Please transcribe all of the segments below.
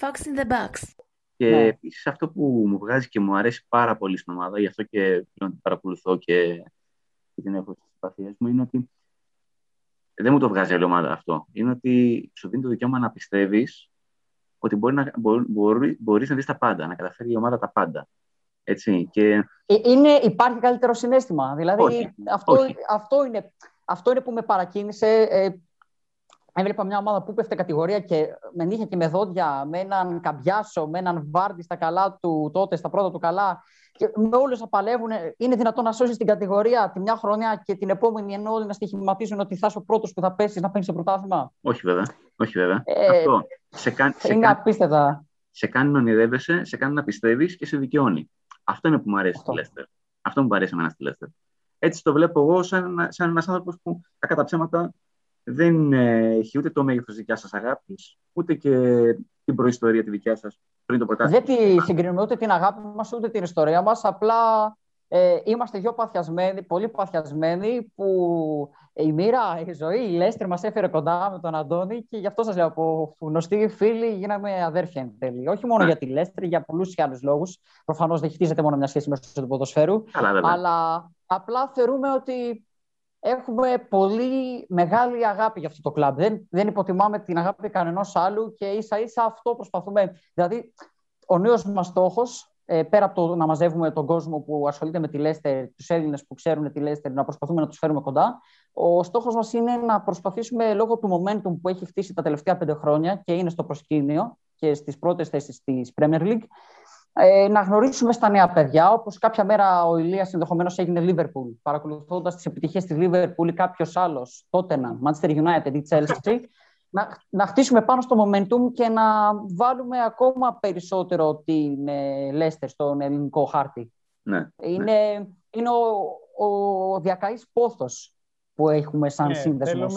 Fox in the Box. Και ναι. επίσης αυτό που μου βγάζει και μου αρέσει πάρα πολύ στην ομάδα, γι' αυτό και πλέον την παρακολουθώ και, την έχω στις συμπαθίες μου, είναι ότι δεν μου το βγάζει άλλη ομάδα αυτό. Είναι ότι σου δίνει το δικαίωμα να πιστεύεις ότι μπορεί να, μπορεί, μπορείς να δεις τα πάντα, να καταφέρει η ομάδα τα πάντα. Έτσι, και... Ε, είναι, υπάρχει καλύτερο συνέστημα. Δηλαδή, αυτό, Αυτό, είναι, αυτό είναι που με παρακίνησε. Ε, έβλεπα μια ομάδα που πέφτε κατηγορία και με νύχια και με δόντια, με έναν Καμπιάσο, με έναν Βάρντι στα καλά του τότε, στα πρώτα του καλά. Και με όλους να παλεύουν. Είναι δυνατόν να σώσεις την κατηγορία τη μια χρονιά και την επόμενη ενώ όλοι να στοιχηματίζουν ότι θα είσαι ο πρώτος που θα πέσεις να παίρνει το πρωτάθλημα; Όχι βέβαια. Όχι βέβαια. Ε, Αυτό. Σε κάνει, είναι απίστευτα. Σε κάνει να ονειρεύεσαι, σε κάνει να πιστεύεις και σε δικαιώνει. Αυτό είναι που μου αρέσει στη Λέστερ. Αυτό μου αρέσει εμένα στη Λέστερ. Έτσι το βλέπω εγώ σαν, σαν ένας άνθρωπος που τα κατά ψέματα δεν έχει ούτε το μέγεθος δικιάς σας αγάπης, ούτε και την προϊστορία τη δικιά σας πριν το πρωτάθλημα. Δεν τη συγκρίνουμε ούτε την αγάπη μας, ούτε την ιστορία μας. Απλά ε, είμαστε πιο παθιασμένοι, πολύ παθιασμένοι που η μοίρα, η ζωή, η Λέστερ μας έφερε κοντά με τον Αντώνη και γι' αυτό σας λέω από γνωστοί φίλοι γίναμε αδέρφια εν τέλει. Όχι μόνο για τη Λέστερ, για πολλούς και άλλους λόγους. Προφανώς δεν χτίζεται μόνο μια σχέση μέσω του ποδοσφαίρου. αλλά απλά θεωρούμε ότι έχουμε πολύ μεγάλη αγάπη για αυτό το κλαμπ. Δεν, δεν υποτιμάμε την αγάπη κανενός άλλου και ίσα ίσα αυτό προσπαθούμε. Δηλαδή, ο νέος μας στόχος, ε, πέρα από το να μαζεύουμε τον κόσμο που ασχολείται με τη Λέστερ, τους Έλληνες που ξέρουν τη Λέστερ, να προσπαθούμε να τους φέρουμε κοντά, ο στόχος μας είναι να προσπαθήσουμε λόγω του momentum που έχει χτίσει τα τελευταία πέντε χρόνια και είναι στο προσκήνιο και στις πρώτες θέσεις της Premier League, ε, να γνωρίσουμε στα νέα παιδιά. Όπως κάποια μέρα ο Ηλίας ενδεχομένως έγινε Liverpool, παρακολουθώντας τις επιτυχίες της Liverpool ή κάποιος άλλος, τότε να, Manchester United ή Chelsea, να, να χτίσουμε πάνω στο momentum και να βάλουμε ακόμα περισσότερο την ε, Leicester στον ελληνικό χάρτη. Ναι, είναι ναι. είναι ο, ο διακαής πόθος που έχουμε σαν ναι, σύνδεσμος.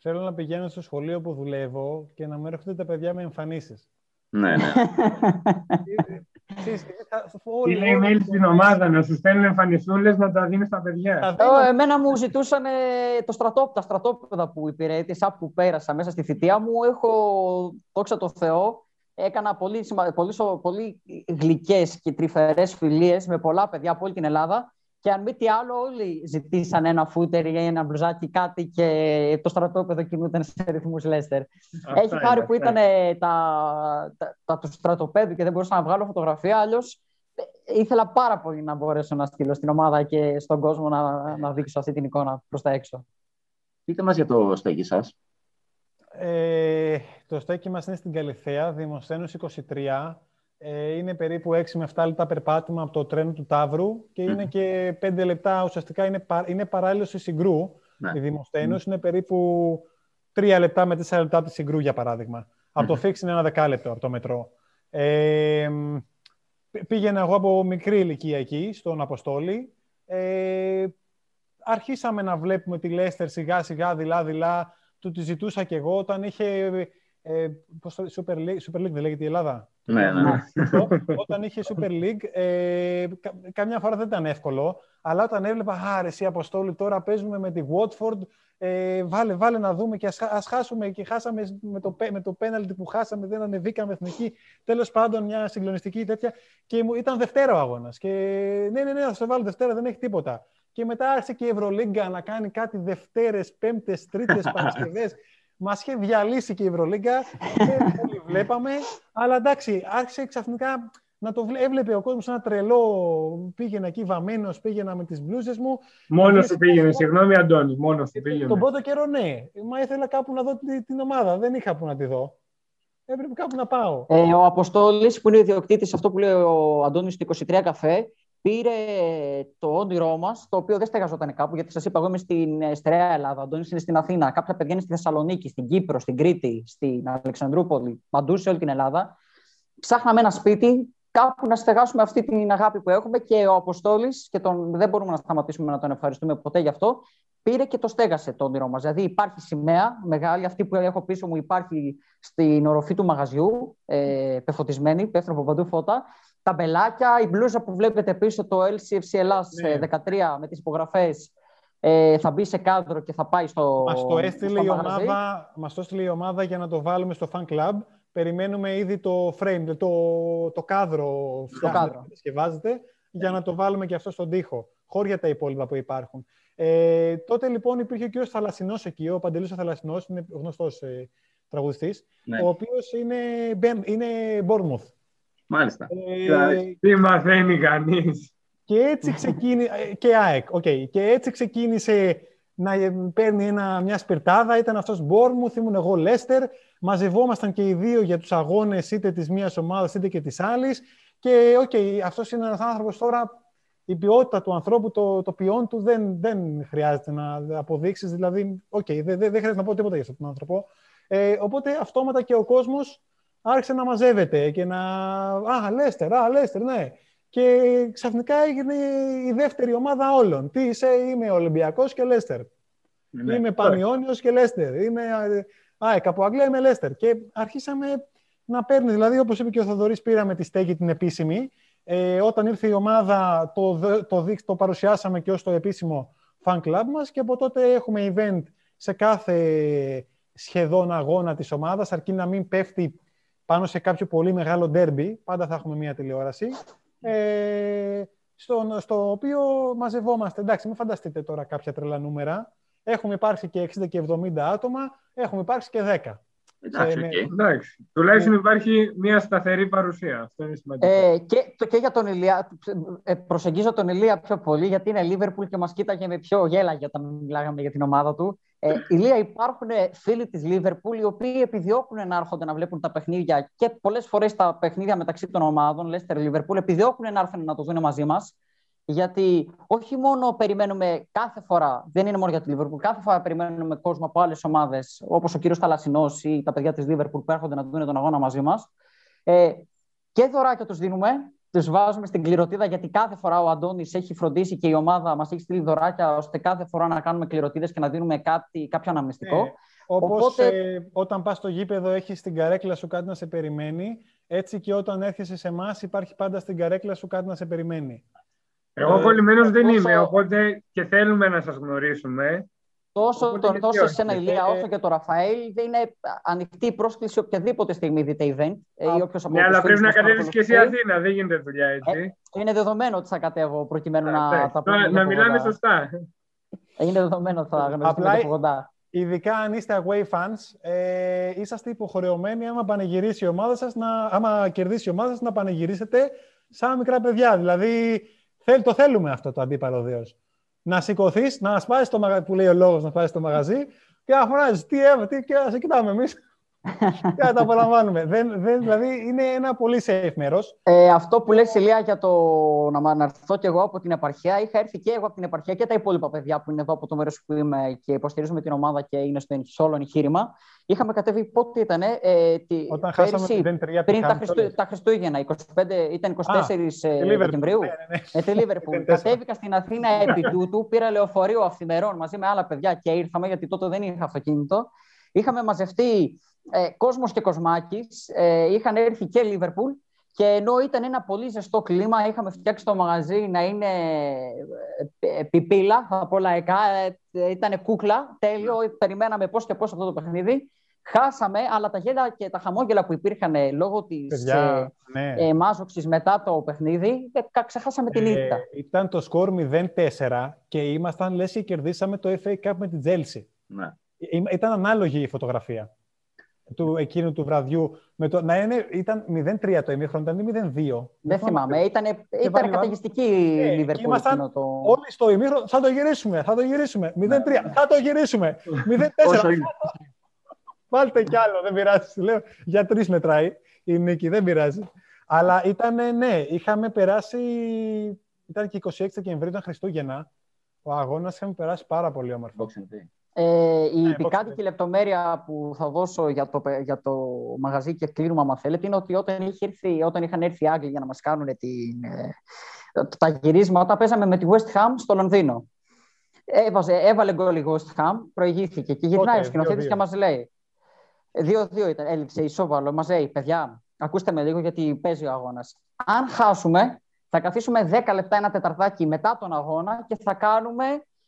θέλω να πηγαίνω στο σχολείο που δουλεύω και να μου έρχονται τα παιδιά με εμφανίσεις. Ναι, ναι. Τι λέει mail στην ομάδα, να σου στέλνουν εμφανισούλες να τα δίνεις στα παιδιά. Εμένα μου ζητούσαν το στρατό, τα στρατόπεδα που υπηρέτησα, που πέρασα μέσα στη θητεία μου. Έχω, δόξα τω Θεώ, έκανα πολύ, πολύ, πολύ γλυκές και τρυφερές φιλίες με πολλά παιδιά από όλη την Ελλάδα και αν μη τι άλλο, όλοι ζητήσαν ένα φούτερ ή ένα μπλουζάκι, κάτι και το στρατόπεδο κινούταν σε ρυθμούς Λέστερ. Έχει χάρη που ήταν τα, τα, τα, του στρατοπέδου και δεν μπορούσα να βγάλω φωτογραφία. Αλλιώ ε, ήθελα πάρα πολύ να μπορέσω να στείλω στην ομάδα και στον κόσμο να, να δείξω αυτή την εικόνα προς τα έξω. Πείτε μας για το στέκι σας. Ε, το στέκι μας είναι στην Καλυθέα, Δημοσθένους 23. Ε, είναι περίπου 6 με 7 λεπτά περπάτημα από το τρένο του Ταύρου και είναι και 5 λεπτά, ουσιαστικά είναι, είναι παράλληλος στη Συγκρού. Ναι. Η Δημοσθένος είναι περίπου 3 λεπτά με 4 λεπτά από τη Συγκρού, για παράδειγμα. Από το Φίξ είναι ένα δεκάλεπτο από το μετρό. Ε, πήγαινα εγώ από μικρή ηλικία εκεί, στον Αποστόλη. Ε, αρχίσαμε να βλέπουμε τη Λέστερ σιγά σιγά, δειλά-δειλά. Του τη ζητούσα κι εγώ όταν είχε... Ε, πώς το, Super League, Super League δεν λέγεται η Ελλάδα; Ναι, ναι. ναι. Όταν είχε Super League, ε, καμιά φορά δεν ήταν εύκολο, αλλά όταν έβλεπα, άρε η Αποστόλη, τώρα παίζουμε με τη Watford, ε, βάλε, βάλε να δούμε και ας, χάσουμε και χάσαμε με το, με το πέναλτι που χάσαμε, δεν ανεβήκαμε εθνική. Τέλος πάντων, μια συγκλονιστική τέτοια. Και μου, ήταν Δευτέρα ο αγώνας. Και ναι, ναι, ναι, θα σε βάλω Δευτέρα, δεν έχει τίποτα. Και μετά άρχισε και η Ευρωλίγκα να κάνει κάτι Δευτέρες, Πέμπτες, Τρίτες, Παρασκευές. Μας είχε διαλύσει και η Ευρωλίγκα. δεν πολύ βλέπαμε. Αλλά εντάξει, άρχισε ξαφνικά να το έβλεπε ο κόσμος ένα τρελό. Πήγαινα εκεί βαμμένος, πήγαινα με τις μπλούζες μου. Μόνος σου πήγαινε, συγγνώμη Αντώνη, μόνος σου πήγαινε. Τον πρώτο καιρό ναι. Μα ήθελα κάπου να δω την, ομάδα. Δεν είχα που να τη δω. Έπρεπε κάπου να πάω. Ε, ο Αποστόλης, που είναι ιδιοκτήτης αυτό που λέει ο Αντώνης του 23 καφέ, πήρε το όνειρό μας, το οποίο δεν στεγαζόταν κάπου, γιατί σας είπα, εγώ είμαι στην ε, στερεά Ελλάδα. Ο Αντώνης είναι στην Αθήνα. Κάποια παιδιά είναι στη Θεσσαλονίκη, στην Κύπρο, στην Κρήτη, στην Αλεξανδρούπολη, παντού σε όλη την Ελλάδα. Ψάχναμε ένα σπίτι, κάπου να στεγάσουμε αυτή την αγάπη που έχουμε και ο Αποστόλης, και τον, δεν μπορούμε να σταματήσουμε να τον ευχαριστούμε ποτέ γι' αυτό, πήρε και το στέγασε το όνειρό μας. Δηλαδή υπάρχει σημαία μεγάλη, αυτή που έχω πίσω μου υπάρχει στην οροφή του μαγαζιού, ε, πεφωτισμένη, πέφτουν από παντού φώτα τα μπελάκια, η μπλούζα που βλέπετε πίσω, το LCFC Ελλάς ναι. 13 με τις υπογραφές, ε, θα μπει σε κάδρο και θα πάει στο Μας το έστειλε, η ομάδα, μας το έστειλε η ομάδα για να το βάλουμε στο fan club Περιμένουμε ήδη το frame, το, το κάδρο, Το κάδρο. σκευάζεται, για να το βάλουμε και αυτό στον τοίχο, χώρια τα υπόλοιπα που υπάρχουν. Ε, τότε λοιπόν υπήρχε και ο Θαλασσινός εκεί, ο Παντελής ο Θαλασσινός, είναι γνωστός ε, τραγουδιστής, Ναι. ο οποίος είναι, Μπεν- είναι Bournemouth. Μάλιστα. Ε, Τι μαθαίνει κανείς. και έτσι ξεκίνησε. και ΑΕΚ, οκ. Και έτσι ξεκίνησε να ε, παίρνει ένα, μια σπιρτάδα. Ήταν αυτός Bournemouth, ήμουν εγώ Λέστερ. Μαζευόμασταν και οι δύο για τους αγώνες είτε της μίας ομάδας είτε και της άλλης. Και οκ, αυτός είναι ένας άνθρωπος τώρα, η ποιότητα του ανθρώπου, το, το ποιόν του δεν, δεν χρειάζεται να αποδείξεις. Δηλαδή, οκ, δεν, δεν, δεν χρειάζεται να πω τίποτα για αυτόν τον άνθρωπο. Ε, οπότε αυτόματα και ο κόσμος άρχισε να μαζεύεται και να... Α, Λέστερ, α, Λέστερ, ναι. Και ξαφνικά έγινε η δεύτερη ομάδα όλων. Τι είσαι, είμαι Ολυμπιακός και Λέστερ. Ναι. Είμαι Πανιόνιος και Λέστερ. Είμαι ΑΕΚ από Αγγλία, είμαι Λέστερ. Και αρχίσαμε να παίρνει, δηλαδή όπως είπε και ο Θοδωρής, πήραμε τη στέκη την επίσημη. Ε, όταν ήρθε η ομάδα, το, δε- το, δείξ- το παρουσιάσαμε και ως το επίσημο fan club μας και από τότε έχουμε event σε κάθε σχεδόν αγώνα της ομάδας, αρκεί να μην πέφτει πάνω σε κάποιο πολύ μεγάλο ντέρμπι, πάντα θα έχουμε μία τηλεόραση, ε, στο, στο οποίο μαζευόμαστε. Εντάξει, μην φανταστείτε τώρα κάποια τρελά νούμερα. Έχουμε υπάρξει και 60 και 70 άτομα, έχουμε υπάρξει και 10. Εντάξει, σε- οκ. Εντάξει. Τουλάχιστον υπάρχει μια σταθερή παρουσία. Αυτό είναι σημαντικό. Ε, και, το- και για τον Ηλία, ε, προσεγγίζω τον Ηλία πιο πολύ γιατί είναι Λίβερπουλ και μας κοίταγε με πιο γέλαγε όταν μιλάγαμε για την ομάδα του. Ε, Ηλία, υπάρχουν φίλοι της Λίβερπουλ οι οποίοι επιδιώκουν να έρχονται να βλέπουν τα παιχνίδια και πολλές φορές τα παιχνίδια μεταξύ των ομάδων, Λέστερ Λίβερπουλ, επιδιώκουν να έρθουν να το δουν μαζί μας. Γιατί όχι μόνο περιμένουμε κάθε φορά, δεν είναι μόνο για τη Λίβερπουλ, κάθε φορά περιμένουμε κόσμο από άλλες ομάδες, όπως ο κύριος Θαλασσινός ή τα παιδιά της Λίβερπουλ που έρχονται να δουν τον αγώνα μαζί μας. Ε, και δωράκια τους δίνουμε, τους βάζουμε στην κληροτίδα γιατί κάθε φορά ο Αντώνης έχει φροντίσει και η ομάδα μας έχει στείλει δωράκια ώστε κάθε φορά να κάνουμε κληροτίδες και να δίνουμε κάτι, κάποιο αναμνηστικό. Ναι. Όπως Οπότε- ε, όταν πας στο γήπεδο έχεις στην καρέκλα σου κάτι να σε περιμένει, έτσι και όταν έρχεσαι σε εμάς υπάρχει πάντα στην καρέκλα σου κάτι να σε περιμένει. Εγώ ε, κολλημένος δεν όσο- είμαι, οπότε και θέλουμε να σας γνωρίσουμε. Τόσο Οπότε τον γιατί τόσο όχι. εσένα, Ηλία, Ε, όσο και τον Ραφαήλ, δεν είναι ανοιχτή η πρόσκληση οποιαδήποτε στιγμή δείτε event. ε, Α, ή όποιος από Ναι, τους αλλά φίλους πρέπει να μας κατέβεις και εσύ παρακολουθεί. Αθήνα, δεν γίνεται δουλειά έτσι. Είναι δεδομένο ότι θα κατέβω προκειμένου να Εντάξει, τα τώρα πούμε. Να από μιλάμε κοντά. σωστά. Είναι δεδομένο ότι θα γνωριστούμε Απλά- από κοντά. Ειδικά αν είστε away fans, ε, είσαστε υποχρεωμένοι άμα πανηγυρίσει η ομάδα σας, να, άμα κερδίσει η ομάδα σας, να πανηγυρίσετε σαν μικρά παιδιά. Δηλαδή, θέλ, το θέλουμε αυτό το αντίπαλο δέος. Να σηκωθείς, να σπάσεις το μαγαζί, που λέει ο λόγος, να σπάσεις το μαγαζί και να φωνάζεις τι έβα, τι, και να σε κοιτάμε εμείς. και να τα απολαμβάνουμε. δεν, δεν, δηλαδή, είναι ένα πολύ safe μέρος. Ε, αυτό που λες Ηλία για το να μ' αναρθώ και εγώ από την επαρχία, είχα έρθει και εγώ από την επαρχία και τα υπόλοιπα παιδιά που είναι εδώ από το μέρος που είμαι και υποστηρίζουμε την ομάδα και είναι στο, σε όλο εγχείρημα. Είχαμε κατέβει πότε ήταν, ε, τη, Όταν χάσαμε πέρυσι, 0-3 από τη πριν τα, Χάμιλτον. Χριστού, τα Χριστούγεννα, 25, ήταν 24 Α, ε, τη Liverpool. Δεκεμβρίου. Ναι, ναι, ναι. Με τη Λίβερπουλ. 0-4. Κατέβηκα στην Αθήνα επί τούτου, πήρα λεωφορείο αυθημερών μαζί με άλλα παιδιά και ήρθαμε, γιατί τότε δεν είχα αυτοκίνητο. Είχαμε μαζευτεί ε, κόσμος και κοσμάκης, ε, είχαν έρθει και Λίβερπουλ και ενώ ήταν ένα πολύ ζεστό κλίμα, είχαμε φτιάξει το μαγαζί να είναι ε, ε, πιπίλα, θα πω λαϊκά, ε, ήταν κούκλα, τέλειο, περιμέναμε πώς και πώς αυτό το παιχνίδι. Χάσαμε, αλλά τα γέλια και τα χαμόγελα που υπήρχαν ε, λόγω της Παιδιά, ναι. ε, μάζοξης μετά το παιχνίδι, ε, κα- ξεχάσαμε την ήττα. Ε, ήταν το σκορ 0-4 και ήμασταν λες και κερδίσαμε το FA Cup με την Chelsea. Ναι. Ε, Ήταν ανάλογη η φωτογραφία του εκείνου του βραδιού. Με το, να είναι, ήταν 0-3 το ημίχρονο, ήταν 0-2. Δεν θυμάμαι. Ήταν, ήταν βάλει καταιγιστική η Ε, και Λίβερπουλ ήμασταν εκείνο το... Όλοι στο ημίχρονο θα το γυρίσουμε, θα το γυρίσουμε. 0-3, θα το γυρίσουμε. 0-4. Όσο είναι. Βάλτε κι άλλο, δεν πειράζει. Λέω, για τρεις μετράει η νίκη, δεν πειράζει. Αλλά ήταν, ναι, είχαμε περάσει. Ήταν και 26 Δεκεμβρίου, ήταν Χριστούγεννα. Ο αγώνας είχαμε περάσει πάρα πολύ όμορφο. Boxing Day. Ε, η Ναι, πικάντικη boxing. λεπτομέρεια που θα δώσω για το, για το μαγαζί και κλείνουμε, άμα θέλετε, είναι ότι όταν, είχε έρθει, όταν είχαν έρθει οι Άγγλοι για να μας κάνουν την, ε, τα γυρίσματα, παίζαμε με τη West Ham στο Λονδίνο. Έβαζε, έβαλε γκολ η West Ham, προηγήθηκε και γυρνάει Τότε, ο σκηνοθέτης 2-2. και μας λέει 2-2 ήταν, έληξε ισόβαλο, μας λέει, παιδιά, ακούστε με λίγο γιατί παίζει ο αγώνας. Αν χάσουμε, θα καθίσουμε 10 λεπτά ένα τεταρτάκι μετά τον αγώνα και θα κάνουμε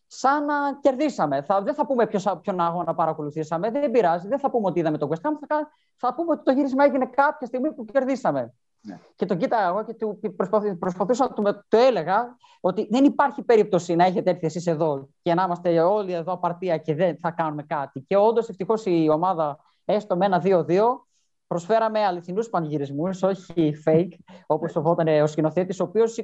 σαν να κερδίσαμε. Θα, δεν θα πούμε ποιος, ποιον αγώνα παρακολουθήσαμε, δεν πειράζει, δεν θα πούμε ότι είδαμε τον West Ham, θα, θα πούμε ότι το γύρισμα έγινε κάποια στιγμή που κερδίσαμε. Ναι. Και τον κοίταγα εγώ και του προσπαθούσα να του το έλεγα ότι δεν υπάρχει περίπτωση να έχετε έρθει εσείς εδώ και να είμαστε όλοι εδώ απαρτία και δεν θα κάνουμε κάτι. Και όντως ευτυχώς η ομάδα έστω με ένα 2-2 προσφέραμε αληθινούς πανηγυρισμούς, όχι fake, όπως φοβόταν ο σκηνοθέτης, ο οποίος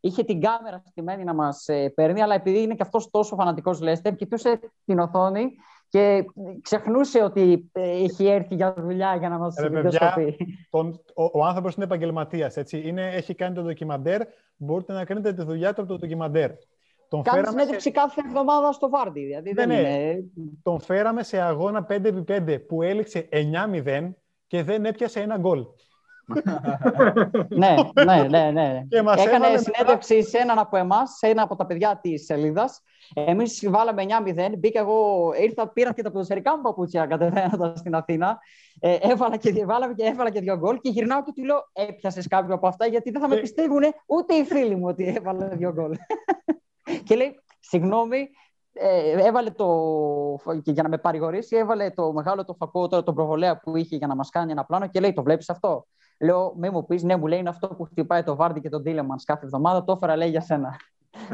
είχε την κάμερα στημένη να μας ε, παίρνει, αλλά επειδή είναι και αυτός τόσο φανατικός Λέστερ, κοιτούσε την οθόνη και ξεχνούσε ότι ε, έχει έρθει για δουλειά για να μας ε, Ο, ο άνθρωπος είναι επαγγελματίας. Έχει κάνει το ντοκιμαντέρ. Μπορείτε να κάνετε τη δουλειά του από το ντοκιμαντέρ. Τον Κάνεις συνέντευξη σε... κάθε εβδομάδα στο Βάρντι. Δηλαδή δεν ναι, είναι... Τον φέραμε σε αγώνα 5x5 που έληξε 9-0 και δεν έπιασε ένα γκολ. ναι, ναι, ναι, ναι. Έκανε συνέντευξη σε έναν από εμάς, σε ένα από τα παιδιά της σελίδα. Εμείς βάλαμε 9-0. Μπήκα εγώ, ήρθα, πήρα και τα ποδοσφαιρικά μου παπούτσια κατεβαίνοντα στην Αθήνα. Ε, έβαλα και, βάλαμε και έβαλα και δύο γκολ και γυρνάω και του λέω: Έπιασες κάποιο από αυτά, γιατί δεν θα με ε. πιστεύουν ούτε οι φίλοι μου ότι έβαλα δύο γκολ. και λέει: Συγγνώμη, ε, έβαλε το, και για να με παρηγορήσει, έβαλε το μεγάλο το φακό, τώρα τον προβολέα που είχε για να μας κάνει ένα πλάνο και λέει: Το βλέπεις αυτό; Λέω: Μη μου πεις, ναι, μου λέει είναι αυτό που χτυπάει το Βάρντι και τον Τίλεμανς κάθε εβδομάδα. Το έφερα, λέει για σένα.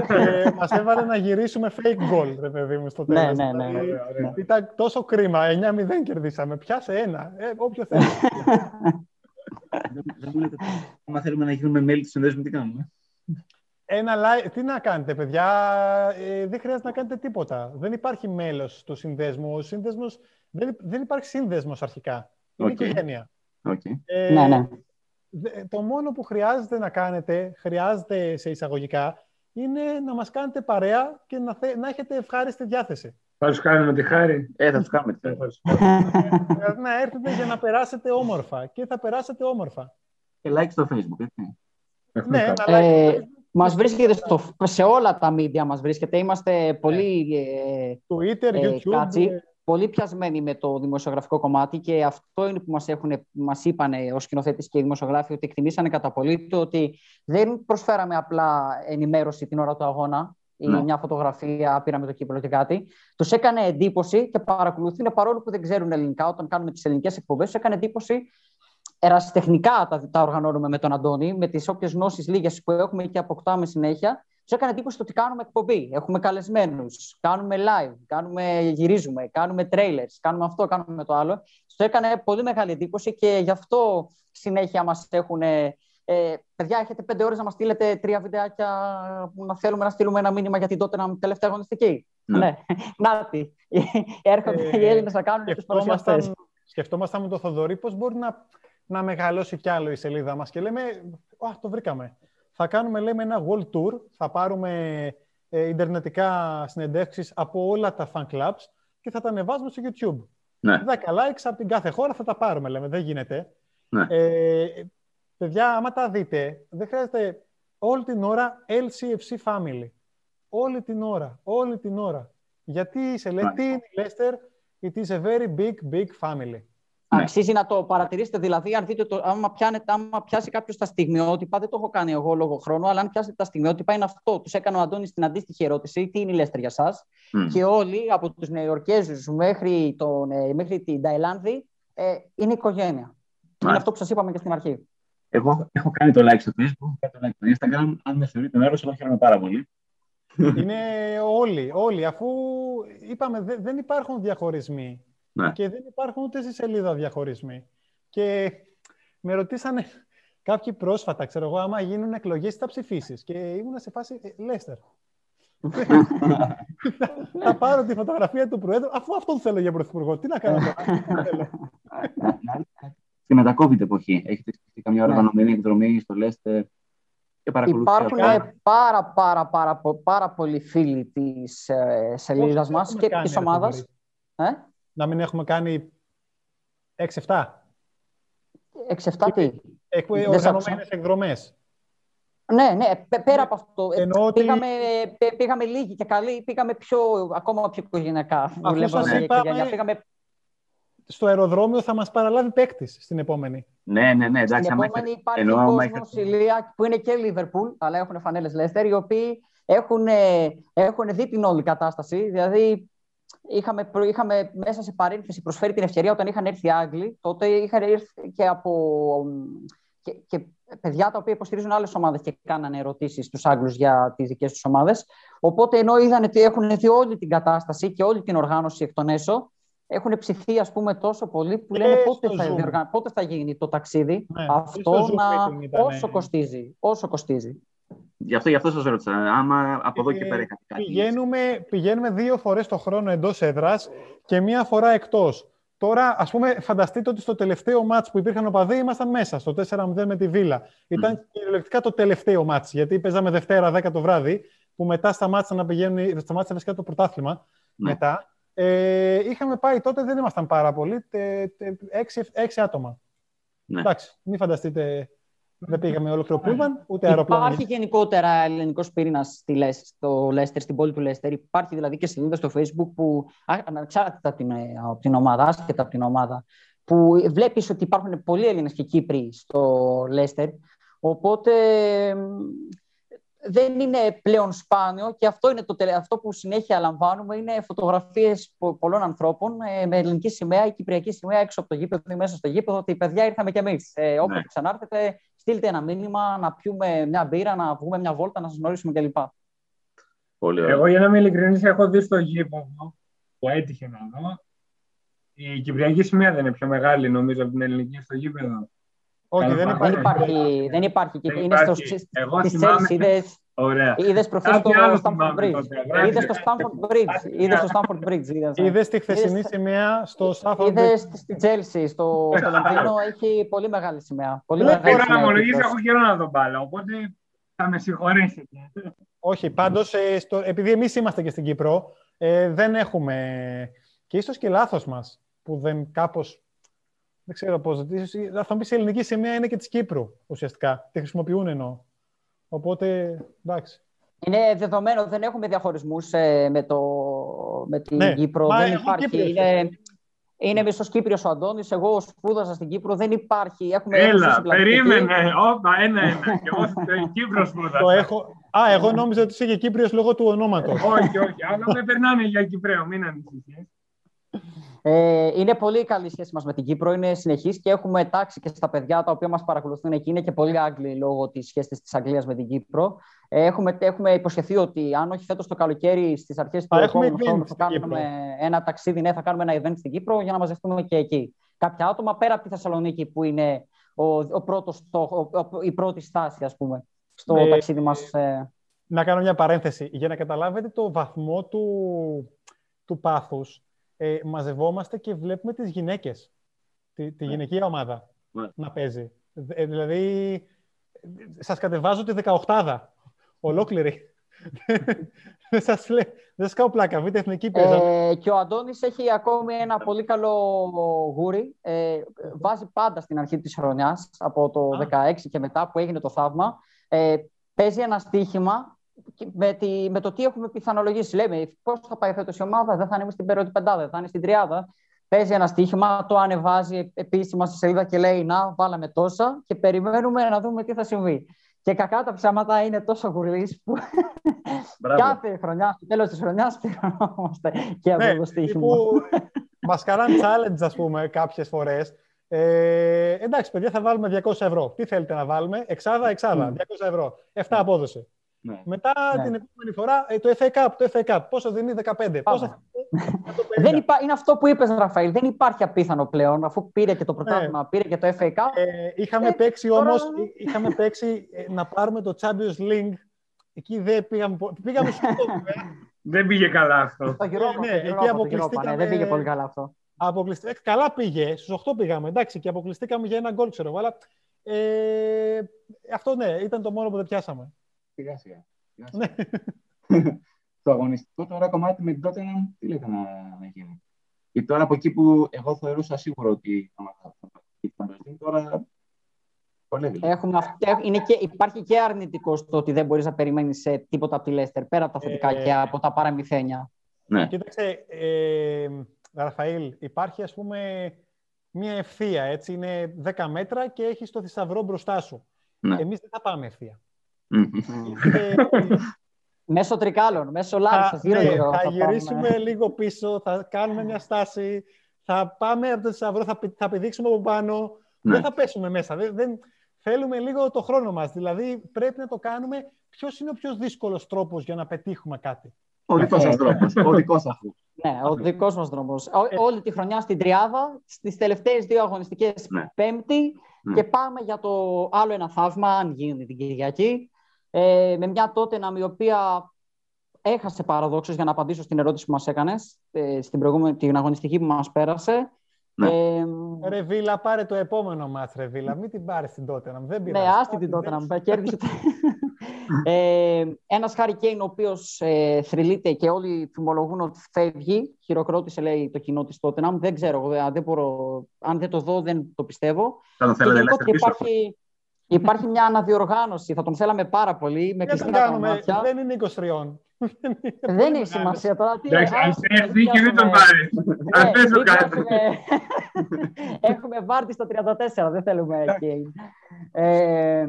ε, μας έβαλε να γυρίσουμε fake goal, ρε παιδί μου, στο τέλος. Ναι, ναι, ναι, ναι, Ήταν τόσο κρίμα. 9-0 κερδίσαμε. Πιάσε ένα. Ε, όποιο θέλει. Δεν μου λέτε, άμα θέλουμε να γίνουμε μέλη του συνδέσμου, τι κάνουμε; Ένα live. Τι να κάνετε, παιδιά; Ε, δεν χρειάζεται να κάνετε τίποτα. Δεν υπάρχει μέλος του συνδέσμου. Ο σύνδεσμος, δεν, δεν υπάρχει σύνδεσμος αρχικά. Είναι okay. οικογένεια. Okay. Ε, ναι, ναι. Το μόνο που χρειάζεται να κάνετε, χρειάζεται σε εισαγωγικά, είναι να μας κάνετε παρέα και να, θε, να έχετε ευχάριστη διάθεση. Θα σου κάνουμε τη χάρη. Ε, θα τους κάνουμε τη χάρη. να έρθετε για να περάσετε όμορφα και θα περάσετε όμορφα. Και like στο facebook, έτσι. Ναι, ένα like ε, στο facebook. Μας βρίσκεται στο, σε όλα τα media, μας βρίσκεται. Είμαστε πολύ... Ε, Twitter, ε, YouTube... Κάτσι, πολύ πιασμένοι με το δημοσιογραφικό κομμάτι και αυτό είναι που μας, έχουν, μας είπαν ο σκηνοθέτης και οι δημοσιογράφοι ότι εκτιμήσανε κατά πολύ το ότι δεν προσφέραμε απλά ενημέρωση την ώρα του αγώνα ή ναι. μια φωτογραφία, πήραμε το κύπελο και κάτι. Τους έκανε εντύπωση και παρακολουθούν παρόλο που δεν ξέρουν ελληνικά, όταν κάνουμε τις ελληνικές εκπομπές, τους έκανε εντύπωση ερασιτεχνικά τα, τα οργανώνουμε με τον Αντώνη, με τις όποιες γνώσεις λίγες που έχουμε και αποκτάμε συνέχεια. Τους έκανε εντύπωση το ότι κάνουμε εκπομπή. Έχουμε καλεσμένους, κάνουμε live, κάνουμε, γυρίζουμε, κάνουμε trailers, κάνουμε αυτό, κάνουμε το άλλο. Τους έκανε πολύ μεγάλη εντύπωση και γι' αυτό συνέχεια μας έχουν. Ε, παιδιά, έχετε πέντε ώρες να μας στείλετε τρία βιντεάκια που να θέλουμε να στείλουμε ένα μήνυμα για την τότε να τελευταία αγωνιστική. Ναι. ναι. Νάτι. Έρχονται ε, οι Έλληνες να κάνουν τους παρουσιαστέ. Σκεφτόμασταν με τον Θοδωρή πώς μπορεί να να μεγαλώσει κι άλλο η σελίδα μας. Και λέμε, α, το βρήκαμε. Θα κάνουμε, λέμε, ένα world tour, θα πάρουμε ε, ιντερνετικά συνεντεύξεις από όλα τα fan clubs και θα τα ανεβάζουμε στο YouTube. Ναι. 10 likes από την κάθε χώρα θα τα πάρουμε, λέμε. Δεν γίνεται. Ναι. Ε, παιδιά, άμα τα δείτε, δεν χρειάζεται όλη την ώρα LCFC family. Όλη την ώρα. Όλη την ώρα. Γιατί είσαι, λέει, τι είναι η Leicester, it is a very big, big family. Ναι. Αξίζει να το παρατηρήσετε. Δηλαδή, αν δείτε το, άμα, πιάνετε, άμα πιάσει κάποιος τα στιγμιότυπα, δεν το έχω κάνει εγώ λόγω χρόνου, αλλά αν πιάσετε τα στιγμιότυπα, είναι αυτό. Τους έκανε ο Αντώνης την αντίστοιχη ερώτηση: Τι είναι η Λέστερ για εσά. Mm. Και όλοι, από τους Νεοϊορκέζου μέχρι, τον, ε, μέχρι την Ταϊλάνδη, ε, είναι οικογένεια. Mm. Είναι αυτό που σας είπαμε και στην αρχή. Εγώ έχω κάνει το like στο Facebook, έχω κάνει το like στο Instagram. Αν με θεωρείτε μέρος, εγώ χαίρομαι πάρα πολύ. Είναι όλοι, όλοι. Αφού είπαμε, δεν υπάρχουν διαχωρισμοί. Ναι. Και δεν υπάρχουν ούτε στη σελίδα διαχωρισμοί. Και με ρωτήσανε κάποιοι πρόσφατα, ξέρω εγώ, άμα γίνουν εκλογές, θα ψηφίσεις. Και ήμουν σε φάση ε, Λέστερ. θα πάρω τη φωτογραφία του Προέδρου, αφού αυτόν θέλω για πρωθυπουργό. Τι να κάνω τώρα. Στη μετακόβητη εποχή, έχετε σκεφτεί καμιά οργανωμένη εκδρομή στο Λέστερ και Υπάρχουν πάρα, πάρα, πάρα, πάρα πολλοί φίλοι της ε, σελίδας μας και της ομάδας. Ε; να μην έχουμε κάνει 6-7. 6-7 τι. Οργανωμένες εκδρομές. Ναι, ναι, πέρα από αυτό. Ε, Ενώ πήγαμε, ότι... πήγαμε λίγοι και καλοί, πήγαμε πιο, ακόμα πιο οικογενειακά. Αφού σας είπαμε, πήγαμε... στο αεροδρόμιο θα μας παραλάβει παίκτης στην επόμενη. Ναι, ναι, ναι. Εντάξει, στην επόμενη υπάρχει Ενώ, κόσμος, η Λία, που είναι και Λίβερπουλ, αλλά έχουν φανέλες Λέστερ, οι οποίοι έχουν, έχουν δει την όλη κατάσταση. Δηλαδή, είχαμε, είχαμε μέσα σε παρένθεση προσφέρει την ευκαιρία όταν είχαν έρθει οι Άγγλοι. Τότε είχαν έρθει και από και, και παιδιά τα οποία υποστηρίζουν άλλες ομάδες και κάνανε ερωτήσεις στους Άγγλους για τις δικές τους ομάδες. Οπότε ενώ είδαν ότι έχουν δει όλη την κατάσταση και όλη την οργάνωση εκ των έσω, έχουν ψηθεί ας πούμε, τόσο πολύ που λένε πότε θα, πότε θα γίνει το ταξίδι ναι, αυτό να... όσο κοστίζει. Όσο κοστίζει. Γι' αυτό, γι αυτό σας ρώτησα, άμα από εδώ και ε, πέρα κάτι. Πηγαίνουμε, πηγαίνουμε δύο φορές το χρόνο εντός έδρας και μία φορά εκτός. Τώρα, ας πούμε, φανταστείτε ότι στο τελευταίο μάτς που υπήρχαν οπαδοί ήμασταν μέσα, στο 4-0 με τη Βίλα. Ήταν mm. κυριολεκτικά το τελευταίο μάτς, γιατί παίζαμε Δευτέρα 10 το βράδυ, που μετά σταμάτησαν να πηγαίνουν, σταμάτησε φυσικά το πρωτάθλημα. Μετά. Ε, είχαμε πάει τότε, δεν ήμασταν πάρα πολλοί, έξι, άτομα. Ναι. Εντάξει, μην φανταστείτε, δεν πήγαμε ολόκληρο πούλμαν, ούτε αεροπλάνο. Υπάρχει γενικότερα ελληνικός πυρήνας στο Λέστερ, στην πόλη του Λέστερ. Υπάρχει δηλαδή και σελίδα στο Facebook που, ανεξάρτητα από την, από την ομάδα, άσχετα από την ομάδα, που βλέπεις ότι υπάρχουν πολλοί Έλληνες και Κύπροι στο Λέστερ. Οπότε δεν είναι πλέον σπάνιο και αυτό, είναι το, αυτό που συνέχεια λαμβάνουμε είναι φωτογραφίες πολλών ανθρώπων ε, με ελληνική σημαία ή κυπριακή σημαία έξω από το γήπεδο ή μέσα στο γήπεδο ότι παιδιά ήρθαμε κι εμείς. Ε, όποτε ναι. ξανάρθετε στείλτε ένα μήνυμα να πιούμε μια μπύρα, να βγούμε μια βόλτα, να σας γνωρίσουμε κλπ. Πολύ Εγώ για να είμαι ειλικρινής έχω δει στο γήπεδο που έτυχε να δω η κυπριακή σημαία δεν είναι πιο μεγάλη νομίζω από την ελληνική στο γήπεδο. Όχι, δεν υπάρχει. Δεν υπάρχει. Δεν υπάρχει. Δεν είναι στο, Εγώ στις είδες, Ωραία. Είδες προχθές στο Stamford Bridge. Είδες στο Stamford Bridge. Είδες στο Stamford Bridge. Είδες τη χθεσινή σημαία στο Stamford Bridge; Είδες στη Chelsea, στο, στο Λονδίνο, έχει πολύ μεγάλη σημαία. Πολύ μεγάλη σημαία. να ομολογήσω, έχω καιρό να τον πάρω, οπότε θα με συγχωρέσετε. Όχι, πάντως, ε, στο, επειδή εμείς είμαστε και στην Κύπρο, ε, δεν έχουμε, και ίσως και λάθος μας, που δεν κάπως δεν ξέρω πώς. Θα μου πεις η ελληνική σημαία είναι και της Κύπρου ουσιαστικά. Τη χρησιμοποιούν εννοώ. Οπότε εντάξει. Είναι δεδομένο, δεν έχουμε διαχωρισμούς ε, με, το, με την ναι, Κύπρο. δεν υπάρχει. Είναι, είναι μισός Κύπριος ο Αντώνης. Εγώ σπούδασα στην Κύπρο. Δεν υπάρχει. Έχουμε Έλα, περίμενε. Όπα, ένα-ένα. Και εγώ στην Κύπρος σπούδασα. Το έχω... Α, εγώ νόμιζα ότι είσαι και Κύπριος λόγω του ονόματος. όχι, όχι. Αλλά δεν περνάμε για Κυπρέο. Μην ανησυχείς. Ε, είναι πολύ καλή η σχέση μας με την Κύπρο, είναι συνεχής και έχουμε τάξει και στα παιδιά τα οποία μας παρακολουθούν εκεί. Είναι και πολύ Άγγλοι λόγω της σχέσης της Αγγλίας με την Κύπρο. Ε, έχουμε, έχουμε υποσχεθεί ότι αν όχι φέτος το καλοκαίρι, στις αρχές του επόμενου χρόνου θα κάνουμε ένα ταξίδι, ναι, θα κάνουμε ένα event στην Κύπρο για να μαζευτούμε και εκεί. Κάποια άτομα πέρα από τη Θεσσαλονίκη που είναι ο, ο πρώτος, το, η πρώτη στάση, ας πούμε, στο ε, ταξίδι μας. Ε... Να κάνω μια παρένθεση. Για να καταλάβετε το βαθμό του, του πάθους, ε, μαζευόμαστε και βλέπουμε τις γυναίκες, τη, τη ναι. γυναικεία ομάδα ναι. να παίζει. Ε, δηλαδή, σας κατεβάζω τη 18 ολόκληρη. δεν σας λέει, δεν σας κάνω πλάκα, βείτε εθνική ε, και ο Αντώνης έχει ακόμη ένα πολύ καλό γούρι. Ε, βάζει πάντα στην αρχή της χρονιάς, από το 16 και μετά που έγινε το θαύμα. Ε, παίζει ένα στοίχημα με, τη, με το τι έχουμε πιθανολογήσει. Λέμε πώς θα πάει φέτος η ομάδα, δεν θα είναι στην πρώτη πεντάδα, θα είναι στην τριάδα. Παίζει ένα στοίχημα, το ανεβάζει επίσημα στη σελίδα και λέει Να, βάλαμε τόσα και περιμένουμε να δούμε τι θα συμβεί. Και κακά τα ψέματα είναι τόσο γουρλής που κάθε χρονιά, στο τέλος της χρονιάς, πληρωνόμαστε και από ναι, το στοίχημα. Μας κάναν challenge, ας πούμε, κάποιες φορές. Ε, εντάξει, παιδιά, θα βάλουμε 200 ευρώ. Τι θέλετε να βάλουμε, εξάδα, εξάδα, 200 ευρώ. 7 απόδοση. Ναι. Μετά ναι. την επόμενη φορά ε, το FA Cup, το FA Cup. Πόσο δίνει 15, πόσο δεν υπά... Είναι αυτό που είπες Ραφαήλ, δεν υπάρχει απίθανο πλέον, αφού πήρε και το πρωτάθλημα, ναι. πήρε και το FA Cup. Ε, είχαμε ε, παίξει τώρα... όμως, είχαμε παίξει ε, να πάρουμε το Champions League, εκεί δεν πήγαμε, πήγαμε στο Δεν πήγε καλά αυτό. Το γυρό, ναι, εκεί αποκλειστήκαμε. Δεν πήγε πολύ καλά αυτό. Αποκλειστήκαμε, καλά πήγε, στους 8 πήγαμε, εντάξει, και αποκλειστήκαμε για ένα γκολ, ξέρω, αλλά ε, αυτό ναι, ήταν το μόνο που δεν πιάσαμε. Σιγά σιγά. Ναι. το αγωνιστικό τώρα κομμάτι με την τότε τι λέτε να, να γίνει; Και τώρα από εκεί που εγώ θεωρούσα σίγουρο ότι θα τώρα Έχουμε, είναι και, υπάρχει και αρνητικό στο ότι δεν μπορείς να περιμένεις τίποτα από τη Λέστερ πέρα από τα θετικά ε, και από τα παραμυθένια. Ναι. Κοίταξε, ε, Ραφαήλ, υπάρχει ας πούμε μια ευθεία, έτσι, είναι 10 μέτρα και έχει το θησαυρό μπροστά σου. Ναι. Εμείς δεν θα πάμε ευθεία. Μέσω τρικάλων, μέσω λάρισα. Ναι, θα, θα γυρίσουμε λίγο πίσω, θα κάνουμε μια στάση, θα πάμε από το θησαυρό, θα, θα πηδήξουμε από πάνω. Ναι. Δεν θα πέσουμε μέσα. Δεν, δεν, θέλουμε λίγο το χρόνο μας. Δηλαδή πρέπει να το κάνουμε. Ποιος είναι ο πιο δύσκολος τρόπος για να πετύχουμε κάτι. Ο δικός σας τρόπο. Ο δικός σας. Ναι, ο δικός μας δρόμος. Όλη τη χρονιά στην Τριάδα, στις τελευταίες δύο αγωνιστικές ναι. Πέμπτη ναι. και πάμε για το άλλο ένα θαύμα, αν γίνει την Κυριακή. Ε, με μια τότε η οποία έχασε παραδόξως για να απαντήσω στην ερώτηση που μας έκανες ε, στην προηγούμενη την αγωνιστική που μας πέρασε. Ναι. Ε, ρε Βίλα, πάρε το επόμενο μας, ρε Βίλα. Μην την πάρεις την τότε, δεν Ναι, άστη την τότε, να κέρδισε. ε, ένας Χάρη Κέιν, ο οποίος ε, θρυλείται και όλοι θυμολογούν ότι φεύγει. Χειροκρότησε, λέει, το κοινό της τότε. Δεν ξέρω, αν δεν, μπορώ, αν δεν το δω, δεν το πιστεύω. Θα το υπάρχει, Υπάρχει μια αναδιοργάνωση, θα τον θέλαμε πάρα πολύ. Με κλειστά τα μάτια. Δεν είναι 23. Δεν έχει σημασία τώρα. Εντάξει, αν έρθει και μην τον πάρεις. Αν θες κάτι. Έχουμε βάρτη στα 34, δεν θέλουμε εκεί. Ε,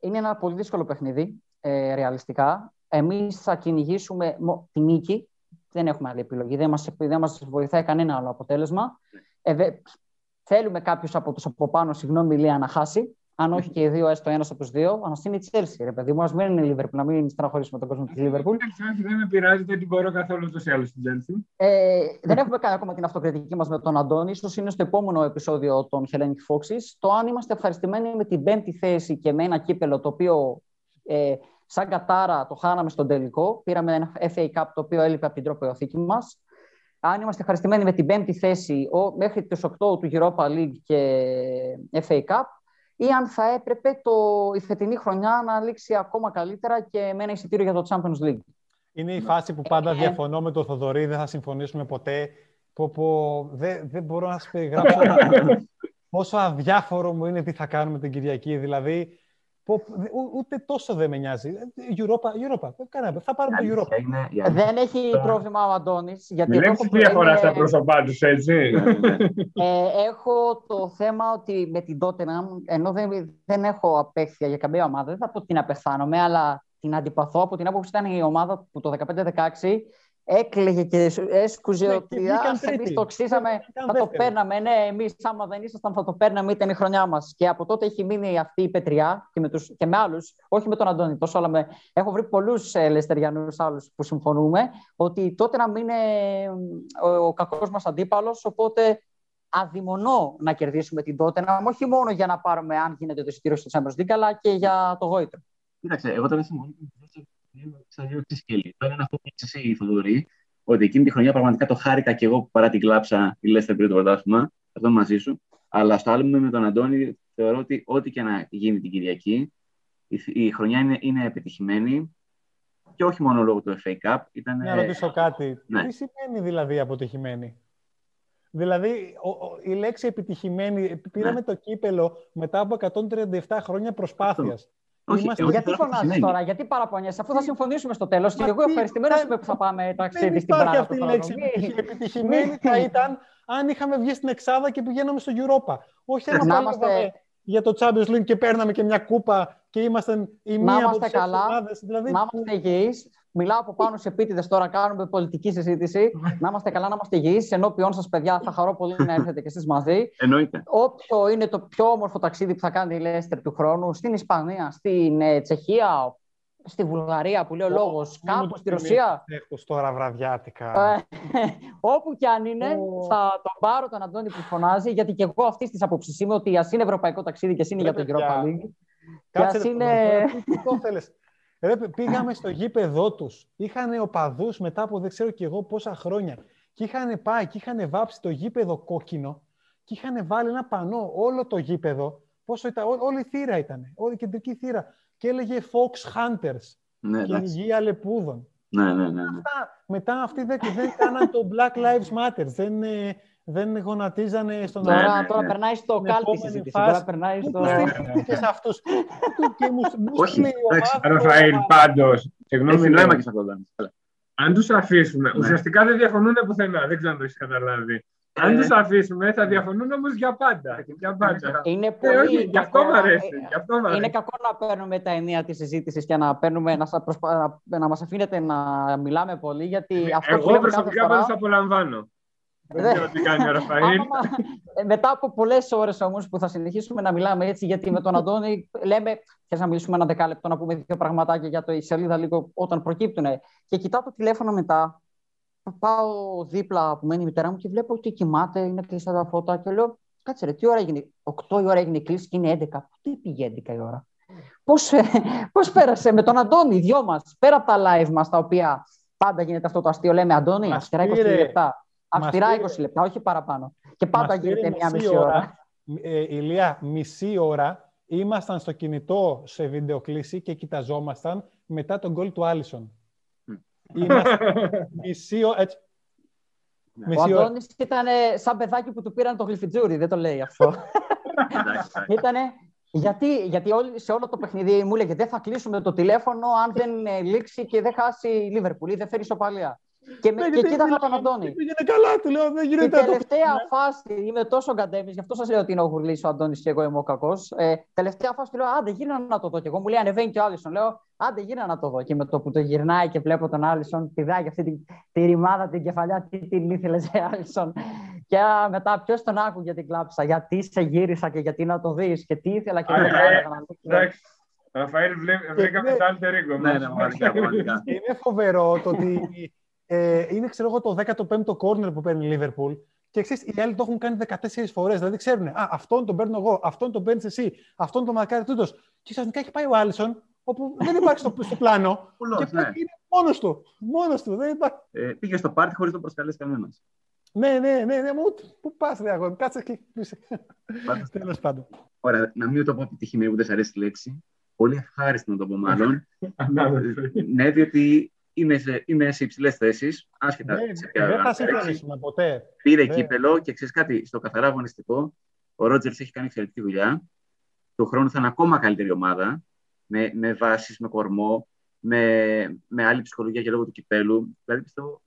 είναι ένα πολύ δύσκολο παιχνίδι, ε, ρεαλιστικά. Εμείς θα κυνηγήσουμε τη νίκη. Δεν έχουμε άλλη επιλογή. Δεν μας, δεν μας βοηθάει κανένα άλλο αποτέλεσμα. Ε, θέλουμε κάποιος από τους από πάνω, συγγνώμη, Λία, να χάσει αν όχι και οι δύο, έστω ένας από τους δύο, α είναι η Τσέλσι, ρε παιδί μου. Α μην είναι η Λίβερπουλ, να μην στεναχωρήσουμε τον κόσμο της Λίβερπουλ. Δεν με πειράζει, δεν την μπορώ καθόλου ούτως ή άλλως στην Τσέλσι. Ε, δεν έχουμε κάνει ακόμα την αυτοκριτική μας με τον Αντώνη. σω είναι στο επόμενο επεισόδιο των Hellenic Foxes. Το αν είμαστε ευχαριστημένοι με την πέμπτη θέση και με ένα κύπελο το οποίο ε, σαν κατάρα το χάναμε στον τελικό. Πήραμε ένα FA Cup το οποίο έλειπε από την τροπεοθήκη μας. Αν είμαστε ευχαριστημένοι με την πέμπτη θέση ο, μέχρι του 8 του Europa League και FA Cup, ή αν θα έπρεπε το, η φετινή χρονιά να λήξει ακόμα καλύτερα και με ένα εισιτήριο για το Champions League. Είναι η φάση που πάντα ε, ε. διαφωνώ με τον Θοδωρή, δεν θα συμφωνήσουμε ποτέ. Πω, πω, δεν, δεν μπορώ να σας περιγράψω πόσο αδιάφορο μου είναι τι θα κάνουμε την Κυριακή. Δηλαδή, ούτε τόσο δεν με νοιάζει. Europa, Europa. θα πάρουμε το Europa. Είναι, δεν έχει πρόβλημα ο Αντώνης. Δεν έχει διαφορά στα πρόσωπά τους, έτσι. ε, έχω το θέμα ότι με την Tottenham, ενώ δεν, δεν έχω απέχθεια για καμία ομάδα, δεν θα πω την απεχθάνομαι, αλλά την αντιπαθώ από την άποψη ήταν η ομάδα που το 15-16 έκλαιγε και έσκουζε ναι, ότι εμεί το ξύσαμε, θα το παίρναμε. Ναι, εμείς άμα δεν ήσασταν θα το παίρναμε, ήταν η χρονιά μας. Και από τότε έχει μείνει αυτή η πετριά και με, τους, και με άλλους, όχι με τον Αντώνη τόσο, αλλά με, έχω βρει πολλούς ε, Λεστεριανούς άλλους που συμφωνούμε, ότι τότε να μην είναι ο, ο κακός μας αντίπαλος. Οπότε αδειμονώ να κερδίσουμε την τότε, όχι μόνο για να πάρουμε, αν γίνεται το εισιτήριο στο Champions League, αλλά και για το γόητρο. Κοίταξε, εγώ τώρα συμφωνώ σε δύο σκέλη. Το ένα είναι αυτό που είπες εσύ, Θοδωρή, ότι εκείνη τη χρονιά πραγματικά το χάρηκα και εγώ που παρά την κλάψα η Λέστερ πριν το πρωτάθλημα. Αυτό μαζί σου. Αλλά στο άλλο με τον Αντώνη θεωρώ ότι ό,τι και να γίνει την Κυριακή, η, η χρονιά είναι, είναι επιτυχημένη και όχι μόνο λόγω του FA Cup. Ήταν... Να ρωτήσω κάτι. Ναι. Τι σημαίνει δηλαδή αποτυχημένη; Δηλαδή, ο, ο, η λέξη επιτυχημένη, πήραμε ναι. το κύπελο μετά από 137 χρόνια προσπάθειας. Όχι, Είμαστε... Γιατί φωνάζει τώρα, γιατί παραπονιέσαι, αφού θα συμφωνήσουμε στο τέλος. Και εγώ ευχαριστημένος είμαι που θα πάμε ταξίδι στην Πράγμα. αυτή η λέξη. Επιτυχημένη θα ήταν αν είχαμε βγει στην Εξάδα και πηγαίναμε στο Europa. Όχι αν είμαστε... για το Champions League και παίρναμε και μια κούπα και ήμασταν η μία από τις ομάδες. Δηλαδή... Να είμαστε υγιείς, Μιλάω από πάνω σε επίτηδες τώρα, κάνουμε πολιτική συζήτηση. να είμαστε καλά, να είμαστε υγιείς. Ενώπιον σας, παιδιά, θα χαρώ πολύ να έρθετε και εσείς μαζί. Εννοείται. Όποιο είναι το πιο όμορφο ταξίδι που θα κάνει η Λέστερ του χρόνου, στην Ισπανία, στην ε, Τσεχία, στη Βουλγαρία που λέει ο λόγος, κάπου στη Ρωσία. Έχω τώρα βραδιάτικα. Ε, όπου κι αν είναι, θα τον πάρω τον Αντώνη που φωνάζει, γιατί και εγώ αυτή της άποψη είμαι ότι ας είναι ευρωπαϊκό ταξίδι και ας είναι για τον Europa League. Κάτσε, είναι... Ρε, πήγαμε στο γήπεδό τους. Είχαν οπαδούς μετά από δεν ξέρω και εγώ πόσα χρόνια. Και είχαν πάει και είχαν βάψει το γήπεδο κόκκινο και είχαν βάλει ένα πανό όλο το γήπεδο. Πόσο ήταν, ό, όλη η θύρα ήταν, όλη η κεντρική θύρα. Και έλεγε Fox Hunters. Ναι, κυνηγία λεπούδων. Ναι, ναι, ναι, ναι. Αυτά, μετά αυτοί δεν, δεν κάναν το Black Lives Matter. Δεν, ε, δεν γονατίζανε στον Τώρα, ναι, τώρα ναι. περνάει στο κάλπι συζήτηση. Τώρα περνάει στο... Και σε αυτούς. Όχι, Ραφαήλ, πάντως. Συγγνώμη, λέμε και σε αυτό. Αν τους αφήσουμε, ουσιαστικά δεν διαφωνούν πουθενά. Δεν ξέρω αν το έχεις καταλάβει. Αν τους αφήσουμε, θα διαφωνούν όμως για πάντα. Για πάντα. Είναι ε, πολύ. όχι, γι' αυτό μου αρέσει. Είναι κακό να παίρνουμε τα ενία της συζήτησης και να, παίρνουμε, να, προσπα... να μας αφήνετε να μιλάμε πολύ. Γιατί αυτό Εγώ προσωπικά δεν σα απολαμβάνω. Δεν ξέρω τι κάνει ο Ραφαήλ. Ε, μετά από πολλές ώρες όμως που θα συνεχίσουμε να μιλάμε έτσι, γιατί με τον Αντώνη λέμε. Θες να μιλήσουμε ένα δεκάλεπτο, να πούμε δύο πραγματάκια για το η σελίδα λίγο όταν προκύπτουν. Και κοιτάω το τηλέφωνο μετά. Πάω δίπλα που μένει η μητέρα μου και βλέπω ότι κοιμάται, είναι κλειστά τα φώτα και λέω. Κάτσε ρε, τι ώρα έγινε. 8 η ώρα έγινε η κλίση και είναι 11. Πού πήγε 11 η ώρα; Πώς, πώς πέρασε με τον Αντώνη, δυο μας, πέρα από τα live μας, τα οποία πάντα γίνεται αυτό το αστείο, λέμε Αντώνη, αυστηρά 20 λεπτά. Αυστηρά 20 λεπτά, όχι παραπάνω. Και πάντα γίνεται μια μισή ώρα. ώρα. Ε, ηλία, μισή ώρα ήμασταν στο κινητό σε βιντεοκλήση και κοιταζόμασταν μετά τον γκολ του Άλισον. μισή ώρα... Έτσι. Ο Αντώνης ήταν σαν παιδάκι που του πήραν το γλυφιτζούρι, δεν το λέει αυτό. Ήτανε γιατί, γιατί όλοι, σε όλο το παιχνίδι μου έλεγε δεν θα κλείσουμε το τηλέφωνο αν δεν ε, λήξει και δεν χάσει η Λίβερπουλ ή δεν φέρει σοπαλία. Και, με, και κοίταγα τον Αντώνη. Πήγαινε καλά, του λέω. Δεν γίνεται. Την τελευταία φάση, είμαι τόσο καντέμι, γι' αυτό σας λέω ότι είναι ο Γουρλής ο Αντώνης και εγώ είμαι ο κακός. Ε, τελευταία φάση του λέω: Άντε, γύρνα να το δω. Και εγώ μου λέει: Ανεβαίνει και ο Άλισον. Λέω: Άντε, γύρνα να το δω. Και με το που το γυρνάει και βλέπω τον Άλισον, πηδάει αυτή τη, τη ρημάδα, την κεφαλιά, τι την ήθελε σε Άλισον. Και μετά, ποιος τον άκουγε την κλάψα, γιατί σε γύρισα και γιατί να το δεις και τι ήθελα και δεν Εντάξει. Ραφαήλ, βρήκαμε το alter ego. Ναι, ναι, Είναι φοβερό το ότι ε, είναι ξέρω εγώ, το 15ο corner που παίρνει η Liverpool και ξέρεις, οι άλλοι το έχουν κάνει 14 φορές. Δηλαδή ξέρουν, Α, αυτόν τον παίρνω εγώ, αυτόν τον παίρνεις εσύ, αυτόν τον μακάρι τούτος. Και ξαφνικά έχει πάει ο Άλισον, όπου δεν υπάρχει στο, στο πλάνο. Πουλός, και ναι. είναι μόνος του. Μόνος του. Δεν υπάρχει. Ε, πήγε στο πάρτι χωρίς να το προσκαλέσει κανένας. Ναι, ναι, ναι, ναι, μου, πού πας, ρε αγόρι, κάτσε και Τέλος πάντων. Ωραία, να μην το πω επιτυχημένο που δεν σα αρέσει η λέξη. Πολύ ευχάριστο να το πω μάλλον. ναι, διότι είναι σε, είναι σε υψηλές θέσεις, άσχετα ναι, σε ποια Δεν θα συμφωνήσουμε ποτέ. Πήρε ναι. κύπελο και ξέρεις κάτι, στο καθαρά αγωνιστικό, ο Ρότζερς έχει κάνει εξαιρετική δουλειά. Το χρόνο θα είναι ακόμα καλύτερη ομάδα, με, με βάσεις, με κορμό, με, με άλλη ψυχολογία και λόγω του κυπέλου. Δηλαδή πιστεύω.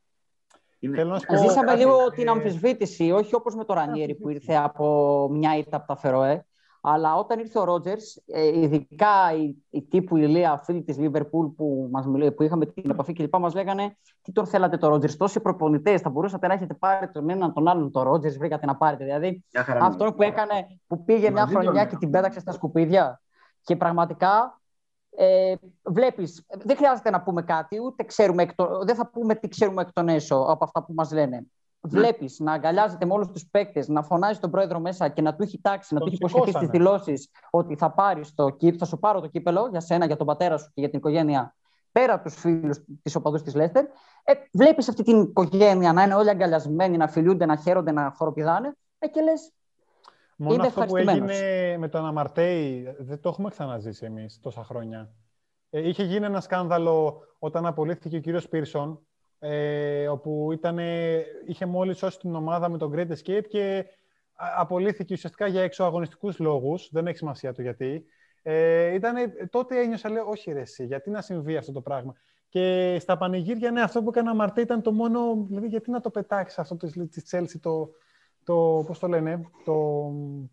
Είναι... Ζήσαμε λίγο την αμφισβήτηση, όχι όπως με το Ρανιέρι που ήρθε από μια ήττα από τα Φερόε. Αλλά όταν ήρθε ο Ρότζερς, ειδικά οι, οι τύπου ηλία, φίλοι της Λίβερπουλ που, μας που είχαμε την επαφή κλπ. μας λέγανε τι τον θέλατε το Ρότζερς. Τόσοι προπονητές θα μπορούσατε να έχετε πάρει τον έναν τον άλλον το Ρότζερς, βρήκατε να πάρετε. Δηλαδή αυτό που έκανε, που πήγε μια χρονιά και την πέταξε στα σκουπίδια. Και πραγματικά ε, βλέπεις, δεν χρειάζεται να πούμε κάτι, ούτε ξέρουμε, δεν θα πούμε τι ξέρουμε εκ των έσω από αυτά που μας λένε. Ναι. βλέπεις να αγκαλιάζεται με όλους τους παίκτες, να φωνάζει τον πρόεδρο μέσα και να του έχει τάξει, να του έχει υποσχεθεί στις δηλώσεις ότι θα, πάρεις το, θα σου πάρω το κύπελο για σένα, για τον πατέρα σου και για την οικογένεια, πέρα από τους φίλους της οπαδούς της Λέστερ. Ε, βλέπεις αυτή την οικογένεια να είναι όλοι αγκαλιασμένοι, να φιλούνται, να χαίρονται, να χοροπηδάνε. Ε, και λες. Μόνο αυτό που έγινε με τον Αμαρτέη δεν το έχουμε ξαναζήσει εμείς τόσα χρόνια. Ε, είχε γίνει ένα σκάνδαλο όταν απολύθηκε ο κύριος Πίρσον ε, όπου ήταν, είχε μόλις σώσει την ομάδα με τον Great Escape και απολύθηκε ουσιαστικά για εξωαγωνιστικούς λόγους, δεν έχει σημασία το γιατί. Ε, ήτανε, τότε ένιωσα, λέω, όχι ρε εσύ, γιατί να συμβεί αυτό το πράγμα. Και στα πανηγύρια, ναι, αυτό που έκανα Μαρτέ ήταν το μόνο, δηλαδή γιατί να το πετάξεις αυτό της Chelsea το, το, πώς το λένε, το,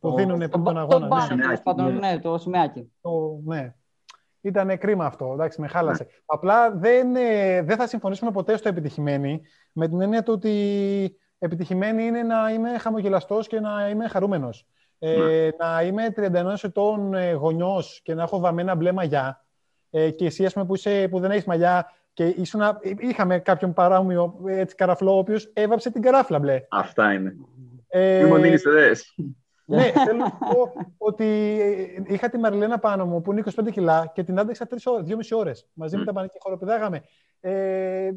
που δίνουν τον αγώνα. Το, ναι, ναι, το σημαίακι. Το, ναι, ήταν κρίμα αυτό. Εντάξει, με χάλασε. Ναι. Απλά δεν, ε, δεν θα συμφωνήσουμε ποτέ στο επιτυχημένη με την έννοια του ότι επιτυχημένη είναι να είμαι χαμογελαστός και να είμαι χαρούμενος. Ε, ναι. να είμαι 31 ετών ε, γονιός και να έχω βαμμένα μπλε μαλλιά. Ε, και εσύ, πούμε, που, είσαι, που δεν έχεις μαλλιά και ήσουν, είχαμε κάποιον παράμοιο έτσι, καραφλό, ο οποίος έβαψε την καράφλα μπλε. Αυτά είναι. Ε, Μην μου δίνεις ναι, θέλω να πω ότι είχα τη Μαριλένα πάνω μου που είναι 25 κιλά και την άντεξα 2,5 ώρες μαζί με τα πανίκια και χοροπηδάγαμε. Ε,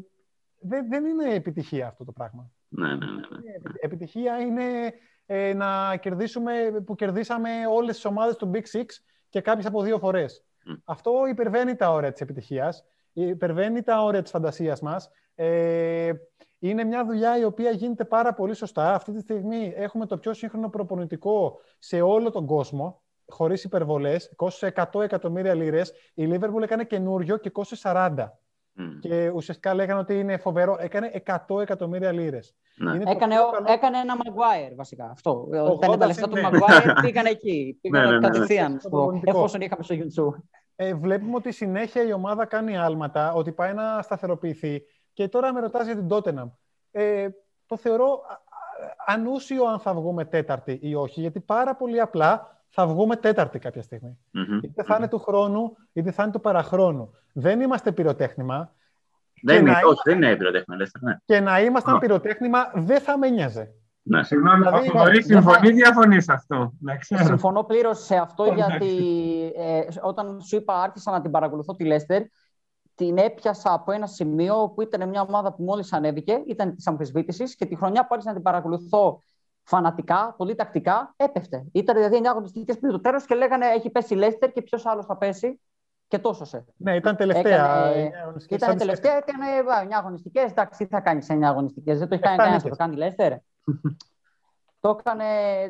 δεν, δεν είναι επιτυχία αυτό το πράγμα. Ναι, ναι, ναι. ναι. Επιτυχία είναι ε, να κερδίσουμε που κερδίσαμε όλες τις ομάδες του Big Six και κάποιες από δύο φορές. Αυτό υπερβαίνει τα όρια της επιτυχίας, υπερβαίνει τα όρια της φαντασίας μας. Ε, είναι μια δουλειά η οποία γίνεται πάρα πολύ σωστά. Αυτή τη στιγμή έχουμε το πιο σύγχρονο προπονητικό σε όλο τον κόσμο, χωρίς υπερβολές. Κόστησε 100 εκατομμύρια λίρες. Η Liverpool έκανε καινούριο και κόστησε 40. Και ουσιαστικά λέγανε ότι είναι φοβερό. Έκανε 100 εκατομμύρια λίρες. Ναι. Έκανε, έκανε ένα Maguire βασικά. Αυτό. Όταν τα λεφτά του Maguire πήγαν εκεί. Πήγαν ναι, ναι, ναι, κατευθείαν. Εφόσον είχαμε στο YouTube. Ε, βλέπουμε ότι συνέχεια η ομάδα κάνει άλματα, ότι πάει να σταθεροποιηθεί. Και τώρα με ρωτάς για την Tottenham. Ε, το θεωρώ ανούσιο αν θα βγούμε τέταρτη ή όχι, γιατί πάρα πολύ απλά θα βγούμε τέταρτη κάποια στιγμή. Mm-hmm. Είτε θα είναι του χρόνου, είτε θα είναι του παραχρόνου. Δεν είμαστε πυροτέχνημα. Δεν είναι, όχι, δεν είναι πυροτέχνημα. Ναι. Και να ήμασταν πυροτέχνημα δεν θα με νοιάζε. Ναι. Συγγνώμη, δηλαδή, μπορεί συμφωνεί ή διαφωνεί σε αυτό. Συμφωνώ πλήρως σε αυτό, γιατί ε, όταν σου είπα άρχισα να την παρακολουθώ τη Λέστερ, την έπιασα από ένα σημείο που ήταν μια ομάδα που μόλις ανέβηκε, ήταν της αμφισβήτησης και τη χρονιά που άρχισα να την παρακολουθώ φανατικά, πολύ τακτικά, έπεφτε. Ήταν δηλαδή 9 αγωνιστικές πριν το τέλος και λέγανε έχει πέσει η Λέστερ και ποιος άλλος θα πέσει. Και τόσο σε. Ναι, ήταν τελευταία. Έκανε, ήταν τελευταία, έκανε 9 αγωνιστικές. Εντάξει, τι θα κάνεις σε 9 αγωνιστικές. Δεν το έχει κάνει κανένας, το κάνει η Λέστερ. το, έκανε,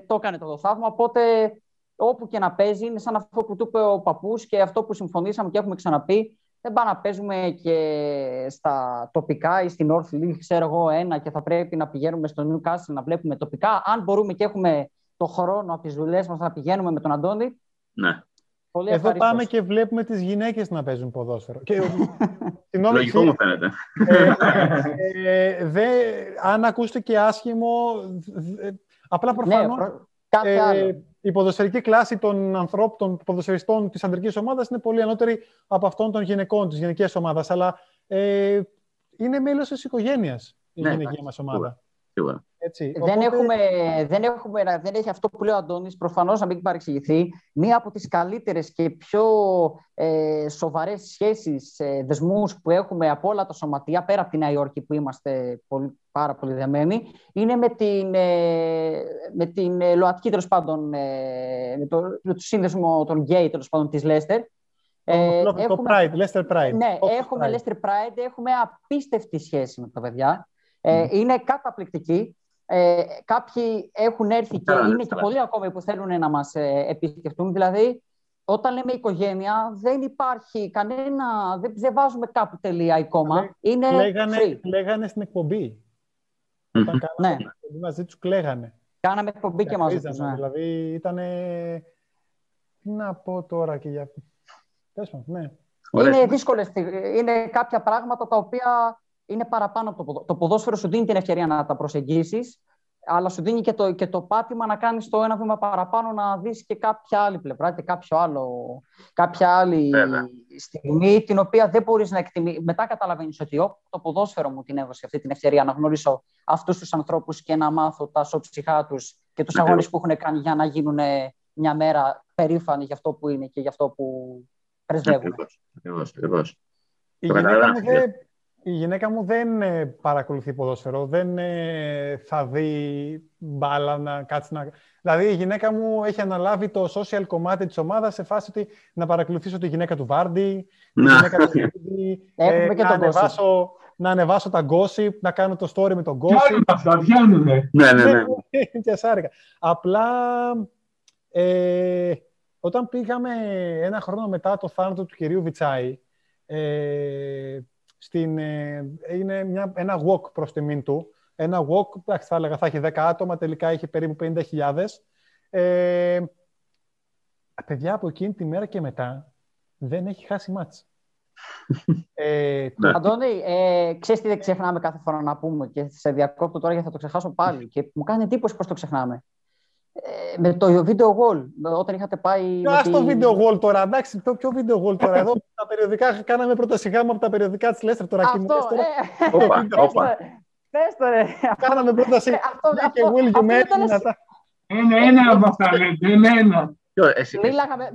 το έκανε το θαύμα. Οπότε όπου και να παίζει, είναι σαν αυτό που του είπε ο παππούς και αυτό που συμφωνήσαμε και έχουμε ξαναπεί δεν πάμε να παίζουμε και στα τοπικά ή στην North League, ξέρω εγώ, ένα και θα πρέπει να πηγαίνουμε στο Newcastle να βλέπουμε τοπικά. Αν μπορούμε και έχουμε το χρόνο από τις δουλειές μας να πηγαίνουμε με τον Αντώνη. Ναι. Πολύ Εδώ πάμε και βλέπουμε τις γυναίκες να παίζουν ποδόσφαιρο. Και, Λογικό μου φαίνεται. Ε, ε, δε, αν ακούσετε και άσχημο, απλά προφανώς... Ναι, προ... Κάτι άλλο η ποδοσφαιρική κλάση των ανθρώπων, των ποδοσφαιριστών της αντρικής ομάδας είναι πολύ ανώτερη από αυτών των γυναικών της γενική ομάδας. Αλλά ε, είναι μέλος της οικογένειας η ναι, γυναική μας ομάδα. Έτσι. Δεν, έχουμε, δεν, έχουμε, δεν έχει αυτό που λέει ο Αντώνης, προφανώς να μην παρεξηγηθεί, μία από τις καλύτερες και πιο ε, σοβαρές σχέσεις, ε, δεσμούς που έχουμε από όλα τα σωματεία, πέρα από τη Νέα Υόρκη που είμαστε πολύ, πάρα πολύ δεμένοι, είναι με την, ε, με την ε, ΛΟΑΤΚΙ, τέλος πάντων, ε, με, το, με το σύνδεσμο των γκέι, τέλος πάντων, της Λέστερ, ε, το έχουμε, Pride, Leicester Pride. Ναι, έχουμε Pride. Leicester Pride, έχουμε απίστευτη σχέση με τα παιδιά. Ε, Είναι καταπληκτική. Ε, κάποιοι έχουν έρθει και είναι και πολλοί ακόμη που θέλουν να μας ε, επισκεφτούν. Δηλαδή, όταν λέμε οικογένεια, δεν υπάρχει κανένα, δεν, δεν βάζουμε κάπου τελεία ακόμα. Είναι λέγανε, free. λέγανε στην εκπομπή. Όταν κάναμε ναι. εκπομπή μαζί τους, κλαίγανε. Κάναμε εκπομπή και μαζί τους, ναι. Δηλαδή, ήταν... Τι να πω τώρα και για... ναι. Είναι δύσκολες, είναι κάποια πράγματα τα οποία είναι παραπάνω από το ποδόσφαιρο. Το ποδόσφαιρο σου δίνει την ευκαιρία να τα προσεγγίσεις, αλλά σου δίνει και το, και το πάτημα να κάνεις το ένα βήμα παραπάνω να δεις και κάποια άλλη πλευρά και κάποιο άλλο, κάποια άλλη στιγμή, την οποία δεν μπορείς να εκτιμήσει. Μετά καταλαβαίνεις ότι το ποδόσφαιρο μου την έδωσε αυτή την ευκαιρία να γνωρίσω αυτούς τους ανθρώπους και να μάθω τα σοψυχά τους και τους αγώνες που έχουν κάνει για να γίνουν μια μέρα περήφανοι για αυτό που είναι και για αυτό που πρεσβεύουν. Η η γυναίκα μου δεν ε, παρακολουθεί ποδόσφαιρο, δεν ε, θα δει μπάλα να κάτσει να... Δηλαδή η γυναίκα μου έχει αναλάβει το social κομμάτι της ομάδας σε φάση ότι να παρακολουθήσω τη γυναίκα του Βάρντι, τη γυναίκα του Βάρντι, ε, να, ανεβάσω, να ανεβάσω τα gossip, να κάνω το story με τον gossip. Πιάνουν αυτά, πιάνουν. Ναι, ναι, ναι. και σάρικα. Απλά ε, όταν πήγαμε ένα χρόνο μετά το θάνατο του κυρίου Βιτσάη, ε, στην, ε, είναι μια, ένα walk προς τιμήν του. Ένα walk, θα έλεγα, θα έχει 10 άτομα, τελικά έχει περίπου 50.000. Ε, παιδιά από εκείνη τη μέρα και μετά δεν έχει χάσει μάτς. ε, το... Αντώνη, ε, ξέρεις τι δεν ξεχνάμε κάθε φορά να πούμε και σε διακόπτω τώρα γιατί θα το ξεχάσω πάλι και μου κάνει εντύπωση πώς το ξεχνάμε. Ε, με το video wall, όταν είχατε πάει... Ας το video wall τώρα, εντάξει, το πιο video wall τώρα. Εδώ τα περιοδικά, κάναμε πρώτα σιγά από τα περιοδικά της Λέστερ τώρα. Αυτό, ε, όπα, όπα. Πες το ρε. Κάναμε πρώτα σιγά και Will you Ένα, ένα από αυτά λέτε, ένα, ένα. Μίλαγαμε,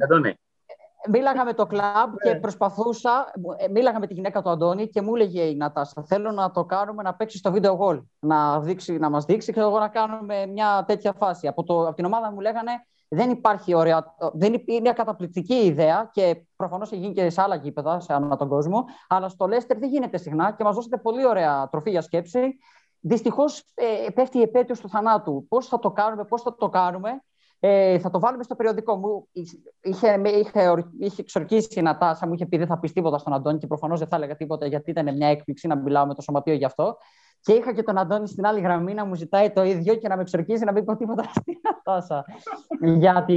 μίλαγα με το κλαμπ και ναι. προσπαθούσα, ε, μίλαγα με τη γυναίκα του Αντώνη και μου έλεγε η Νατάσα, θέλω να το κάνουμε να παίξει στο βίντεο goal, να, δείξει, να μας δείξει και εγώ να κάνουμε μια τέτοια φάση. Από, το, από την ομάδα μου λέγανε, δεν υπάρχει ωραία, δεν είναι μια καταπληκτική ιδέα και προφανώς έχει γίνει και σε άλλα γήπεδα σε ανά τον κόσμο, αλλά στο Λέστερ δεν γίνεται συχνά και μας δώσετε πολύ ωραία τροφή για σκέψη. Δυστυχώς ε, πέφτει η επέτειος του θανάτου. Πώς θα το κάνουμε, πώς θα το κάνουμε. Ε, θα το βάλουμε στο περιοδικό μου. Είχε, είχε, είχε εξορκίσει η Νατάσα, μου είχε πει δεν θα πεις τίποτα στον Αντώνη και προφανώς δεν θα έλεγα τίποτα γιατί ήταν μια έκπληξη να μιλάω με το σωματείο γι' αυτό. Και είχα και τον Αντώνη στην άλλη γραμμή να μου ζητάει το ίδιο και να με εξορκίζει να μην πω τίποτα στην Νατάσα. Γιατί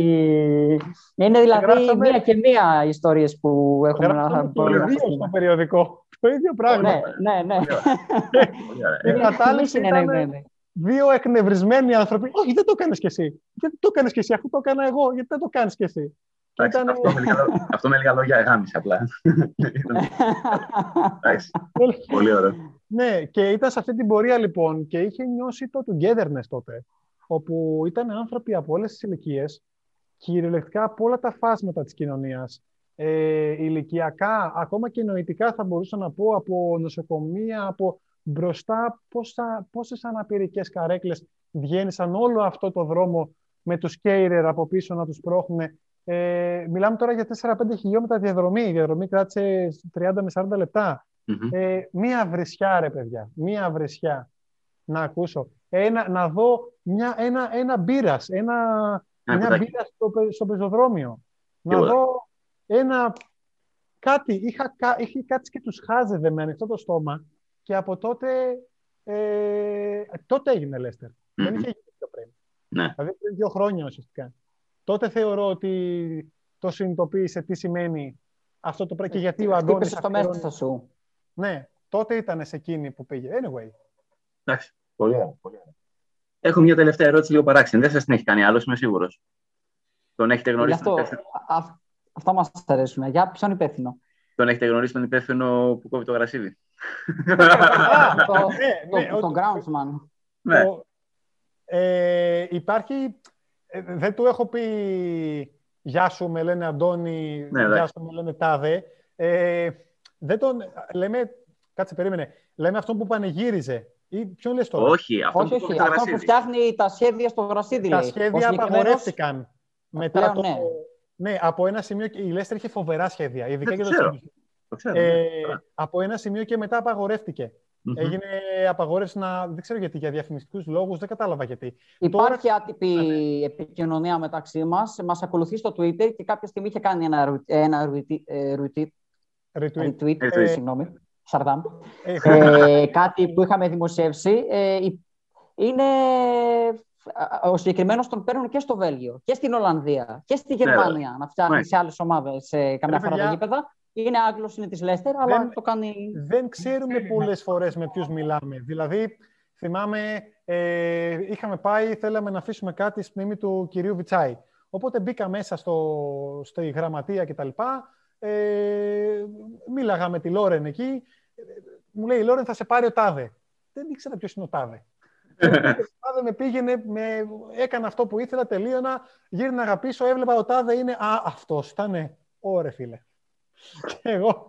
είναι δηλαδή μία και μία ιστορίες που έχουμε να πούμε. Το ίδιο στο περιοδικό. Το ίδιο πράγμα. Ναι, ναι, ναι. Η Νατάλη ήταν δύο εκνευρισμένοι άνθρωποι. Όχι, δεν το έκανες κι εσύ. Γιατί το έκανες κι εσύ, αφού το έκανα εγώ, γιατί δεν το κάνεις κι εσύ. Ήταν... Αυτό, με λίγα, αυτό με λίγα λόγια γάμισε απλά. Πολύ ωραίο. Ναι, και ήταν σε αυτή την πορεία λοιπόν και είχε νιώσει το togetherness τότε, όπου ήταν άνθρωποι από όλες τις ηλικίες, κυριολεκτικά από όλα τα φάσματα της κοινωνίας. Ε, ηλικιακά, ακόμα και νοητικά θα μπορούσα να πω, από νοσοκομεία, από μπροστά πόσα, πόσες αναπηρικές καρέκλες βγαίνησαν όλο αυτό το δρόμο με τους κέιρερ από πίσω να τους πρόχνουν. Ε, μιλάμε τώρα για 4-5 χιλιόμετρα διαδρομή. Η διαδρομή κράτησε 30 με 40 λεπτά. Ε, μία βρισιά, ρε παιδιά. Μία βρισιά. Να ακούσω. Ένα, να δω μια, ένα, ένα μπύρας. Ένα, μια μπύρα στο, στο πεζοδρόμιο. Να δω ένα... Κάτι. Είχα, είχε κάτι και τους χάζευε με ανοιχτό το στόμα και από τότε, ε, τότε έγινε Λέστερ. Δεν είχε γίνει πιο πριν. Ναι. Δηλαδή πριν δύο χρόνια ουσιαστικά. Τότε θεωρώ ότι το συνειδητοποίησε τι σημαίνει αυτό το πράγμα και γιατί ο Αντώνης... στο μέσα σου. Ναι, τότε ήταν σε εκείνη που πήγε. Anyway. Εντάξει, πολύ ωραία. Πολύ ωραία. Έχω μια τελευταία ερώτηση λίγο παράξενη. Δεν σας την έχει κάνει άλλος, είμαι σίγουρος. Τον έχετε γνωρίσει. Αυτό, α, αυτά μας αρέσουν. Για ποιον υπεύθυνο; Τον έχετε γνωρίσει τον υπεύθυνο που κόβει το γρασίδι; Τον Groundsman. Ναι. Ε, υπάρχει, ε, δεν του έχω πει «Γεια σου, με λένε Αντώνη, ναι, γεια σου, με λένε Τάδε». Ε, δεν τον, λέμε, κάτσε περίμενε, λέμε αυτόν που πανηγύριζε. Ή ποιον λες τώρα; Όχι, αυτό, όχι, όχι, αυτό που φτιάχνει τα σχέδια στο γρασίδι. Τα σχέδια απαγορεύτηκαν. Μετά το, ναι. ναι. από ένα σημείο, η Λέστερ είχε φοβερά σχέδια, ειδικά για το ε, από ένα σημείο και μετά Έγινε απαγόρευση να. Δεν ξέρω γιατί, για διαφημιστικούς λόγους, δεν κατάλαβα γιατί. Υπάρχει Τώρα... άτυπη επικοινωνία μεταξύ μας. Μας ακολουθεί στο Twitter και κάποια στιγμή είχε κάνει ένα, ένα retweet. Retweet. retweet ε, συγγνώμη. Σαρδάμ. ε, κάτι που είχαμε δημοσιεύσει. Ε, είναι ο συγκεκριμένος τον παίρνουν και στο Βέλγιο και στην Ολλανδία και στη ναι, Γερμανία να φτιάχνει σε άλλες ομάδες ε, καμιά φορά τα γήπεδα. Είναι Άγγλος, είναι της Λέστερ, αλλά το κάνει. Δεν ξέρουμε πολλές φορές με ποιους μιλάμε. Δηλαδή, θυμάμαι, ε, είχαμε πάει, θέλαμε να αφήσουμε κάτι στη μνήμη του κυρίου Βιτσάη. Οπότε μπήκα μέσα στο, στη γραμματεία κτλ. Ε, μίλαγα με τη Λόρεν εκεί. Μου λέει η Λόρεν θα σε πάρει ο Τάδε. Δεν ήξερα ποιος είναι ο Τάδε. ο Τάδε με πήγαινε, με, έκανα αυτό που ήθελα, τελείωνα, γύρνα πίσω, έβλεπα ο Τάδε είναι, α, αυτός ήταν, ωρε φίλε και εγώ.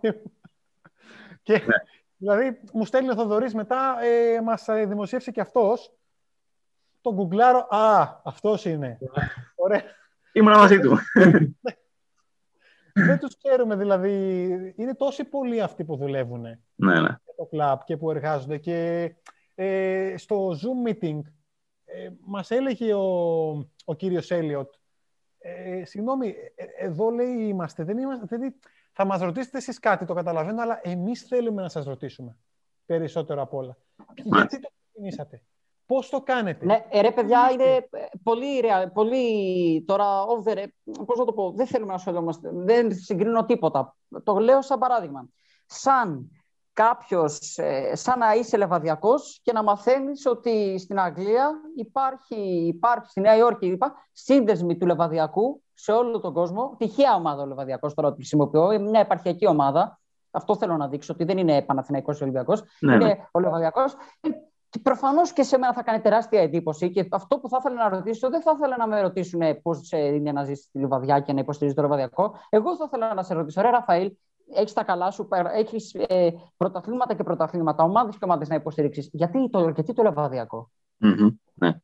και, ναι. Δηλαδή, μου στέλνει ο Θοδωρής μετά, ε, μας δημοσίευσε και αυτός. Το γκουγκλάρω, α, αυτός είναι. Ωραία. Ήμουν μαζί του. Δεν τους ξέρουμε, δηλαδή. Είναι τόσοι πολλοί αυτοί που δουλεύουν ναι, ναι. το κλαμπ και που εργάζονται. Και ε, στο Zoom meeting ε, μας έλεγε ο, ο κύριος Έλιοτ, ε, συγγνώμη, ε, εδώ λέει είμαστε, δεν είμαστε, δηλαδή, θα μας ρωτήσετε εσείς κάτι, το καταλαβαίνω, αλλά εμείς θέλουμε να σας ρωτήσουμε περισσότερο απ' όλα. Γιατί το ξεκινήσατε; Πώς το κάνετε; Ναι, ε, ρε παιδιά, είναι πολύ, πολύ τώρα over, ε, πώς να το πω, δεν θέλουμε να σχολιόμαστε, δεν συγκρίνω τίποτα. Το λέω σαν παράδειγμα. Σαν κάποιος, ε, σαν να είσαι λεβαδιακός και να μαθαίνεις ότι στην Αγγλία υπάρχει, υπάρχει στη Νέα Υόρκη, είπα, σύνδεσμοι του λεβαδιακού σε όλο τον κόσμο. Τυχαία ομάδα ο Λεβαδιακός τώρα το χρησιμοποιώ. Είναι μια επαρχιακή ομάδα. Αυτό θέλω να δείξω, ότι δεν είναι Παναθηναϊκός Ολυμπιακός. Ναι, είναι ναι. ο Λεβαδιακός. Και προφανώς και σε μένα θα κάνει τεράστια εντύπωση. Και αυτό που θα ήθελα να ρωτήσω, δεν θα ήθελα να με ρωτήσουν πώς είναι να ζήσει στη Λιβαδιά και να υποστηρίζεις το Λεβαδιακό. Εγώ θα ήθελα να σε ρωτήσω, ρε Ραφαήλ, έχεις τα καλά σου, έχεις ε, πρωταθλήματα και πρωταθλήματα, ομάδες και ομάδες να υποστηρίξεις. Γιατί το, γιατί το λεβαδιακο mm-hmm. Ναι.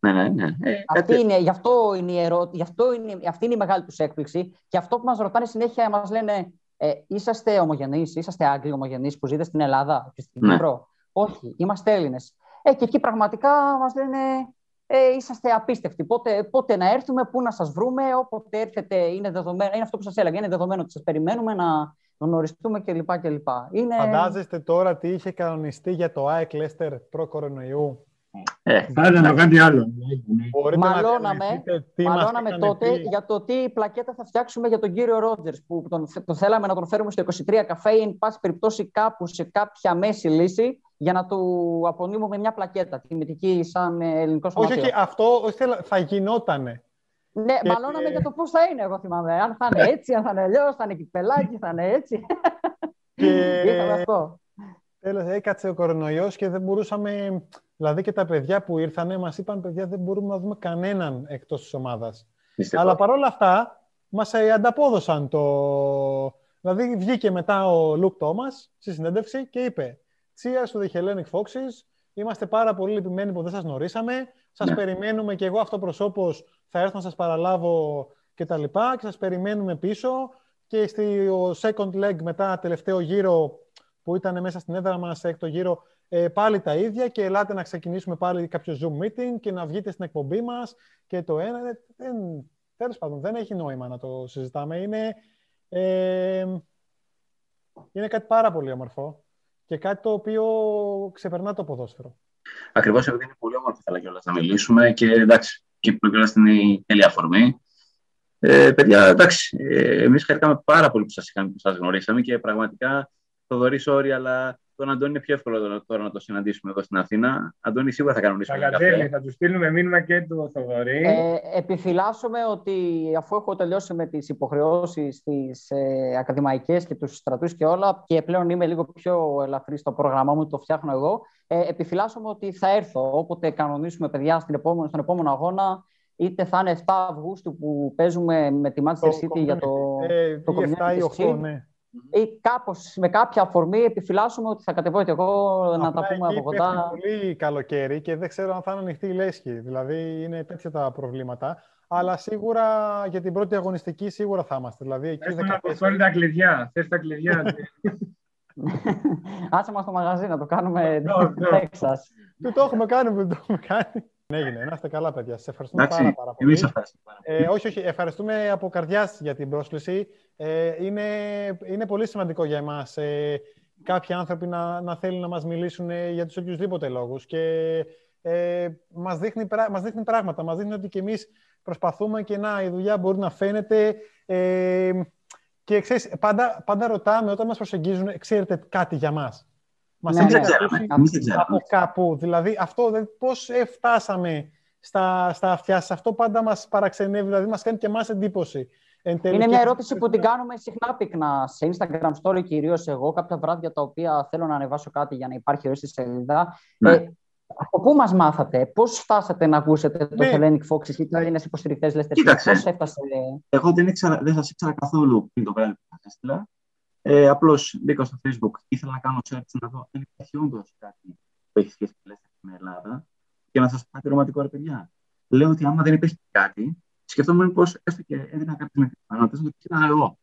Ναι, ναι, ναι. Ε, αυτή, είναι, γι αυτό είναι η ερώτηση, γι αυτό είναι, αυτή είναι η μεγάλη τους έκπληξη. Και αυτό που μας ρωτάνε συνέχεια, μας λένε, ε, είσαστε ομογενείς, είσαστε Άγγλοι ομογενείς που ζείτε στην Ελλάδα και στην ναι. Κύπρο; Όχι, είμαστε Έλληνες. Ε, και εκεί πραγματικά μας λένε, ε, είσαστε απίστευτοι. Πότε, πότε να έρθουμε, πού να σας βρούμε, όποτε έρθετε είναι, δεδομένο, είναι αυτό που σας έλεγα, είναι δεδομένο ότι σας περιμένουμε να γνωριστούμε κλπ. κλπ. Είναι... Φαντάζεστε τώρα τι είχε κανονιστεί για το ΑΕΚ Λέστερ προ-κορονοϊού. Ε, Πάντα να κάνει άλλο. Μαλώναμε, μαλώναμε τότε για το τι πλακέτα θα φτιάξουμε για τον κύριο Ρότζερς που τον, τον θέλαμε να τον φέρουμε στο 23 καφέ ή εν πάση περιπτώσει κάπου σε κάποια μέση λύση για να του απονείμουμε μια πλακέτα τιμητική σαν ελληνικό σωματείο. Όχι, όχι, αυτό θα γινότανε. Ναι, και... μαλώναμε για το πώς θα είναι, εγώ θυμάμαι. Αν θα είναι έτσι, αν θα είναι αλλιώς, θα είναι κυπελάκι, θα είναι έτσι. Και... Είχαμε αυτό. Τέλος, έκατσε ο κορονοϊός και δεν μπορούσαμε... Δηλαδή και τα παιδιά που ήρθανε μας είπαν, παιδιά, δεν μπορούμε να δούμε κανέναν εκτός της ομάδας. Αλλά παρόλα αυτά, μας ε, ανταπόδωσαν το... Δηλαδή βγήκε μετά ο Λουκ Τόμας στη συνέντευξη και είπε «Τσία στο The Hellenic Foxes, είμαστε πάρα πολύ λυπημένοι που δεν σας γνωρίσαμε, σας ναι. περιμένουμε και εγώ αυτό προσώπος θα έρθω να σας παραλάβω και τα λοιπά και σας περιμένουμε πίσω και στο second leg μετά τελευταίο γύρο που ήταν μέσα στην έδρα μας έκτο γύρο ε, πάλι τα ίδια και ελάτε να ξεκινήσουμε πάλι κάποιο Zoom meeting και να βγείτε στην εκπομπή μας και το ένα ε, δεν, τέλος πάντων δεν έχει νόημα να το συζητάμε είναι, ε, είναι κάτι πάρα πολύ όμορφο και κάτι το οποίο ξεπερνά το ποδόσφαιρο. Ακριβώς επειδή είναι πολύ όμορφο θέλω κιόλας να μιλήσουμε και εντάξει και που κιόλας είναι η τέλεια αφορμή. Ε, παιδιά, εντάξει, ε, εμείς χαρήκαμε πάρα πολύ που σας είχαμε, που σας γνωρίσαμε και πραγματικά το δωρή όρι, αλλά τον Αντώνη είναι πιο εύκολο τώρα να το συναντήσουμε εδώ στην Αθήνα. Αντώνη, σίγουρα θα κανονίσουμε. Καλατέλη, θα του στείλουμε μήνυμα και του Θοδωρή. Ε, επιφυλάσσομαι ότι αφού έχω τελειώσει με τις υποχρεώσεις, τι ε, ακαδημαϊκές και τους στρατούς και όλα, και πλέον είμαι λίγο πιο ελαφρύ στο πρόγραμμά μου, το φτιάχνω εγώ. Ε, επιφυλάσσομαι ότι θα έρθω. Όποτε κανονίσουμε παιδιά στην επόμενη, στον επόμενο αγώνα, είτε θα είναι 7 Αυγούστου που παίζουμε με τη Manchester City για το, ε, το 7 ή 8, ναι ή κάπως με κάποια αφορμή επιφυλάσσουμε ότι θα κατεβώ και εγώ να τα πούμε από κοντά. Είναι πολύ καλοκαίρι και δεν ξέρω αν θα είναι ανοιχτή η λέσχη. Δηλαδή είναι τέτοια τα προβλήματα. Αλλά σίγουρα για την πρώτη αγωνιστική σίγουρα θα είμαστε. Δηλαδή, εκεί Θες να τα κλειδιά. Θες τα κλειδιά. Άσε μας το μαγαζί να το κάνουμε Τέξας. Τι το έχουμε κάνει, δεν το έχουμε κάνει. Έγινε. Να είστε καλά, παιδιά. Σε ευχαριστούμε πάρα, πάρα πολύ. Ε, όχι, όχι. Ευχαριστούμε από καρδιάς για την πρόσκληση. Ε, είναι, είναι πολύ σημαντικό για εμάς ε, κάποιοι άνθρωποι να, να θέλουν να μας μιλήσουν ε, για τους οποιουσδήποτε λόγους. Και ε, μας δείχνει, μας δείχνει πράγματα. Μας δείχνει ότι και εμείς προσπαθούμε και να η δουλειά μπορεί να φαίνεται. Ε, και ξέρεις, πάντα, πάντα ρωτάμε όταν μας προσεγγίζουν, ξέρετε κάτι για μας. Μας ναι, δεν ξέραμε. Από κάπου. Δηλαδή, αυτό πώς φτάσαμε στα, στα αυτιά σας. Αυτό πάντα μας παραξενεύει, δηλαδή μας κάνει και εμάς εντύπωση. Είναι μια ερώτηση που την κάνουμε συχνά πυκνά σε Instagram story, κυρίως εγώ. Κάποια βράδια τα οποία θέλω να ανεβάσω κάτι για να υπάρχει ροή στη σελίδα. Ναι. Ε, από πού μας μάθατε, πώς φτάσατε να ακούσετε το ναι. Hellenic Foxes ή το Έλληνε υποστηρικτές Leicester Πώς έφτασε; Εγώ δεν, ήξερα, δεν σας ήξερα καθόλου πριν το βράδυ που σα έστειλα. Ε, Απλώς μπήκα στο Facebook, ήθελα να κάνω search να δω αν υπάρχει όντω κάτι που έχει σχέση με την Ελλάδα. Και να σας πω κάτι ρομαντικό, ρε παιδιά. Λέω ότι άμα δεν υπήρχε κάτι, σκεφτόμουν πώ έστω και έδινα κάποιε πιθανότητε να το ξέρω εγώ.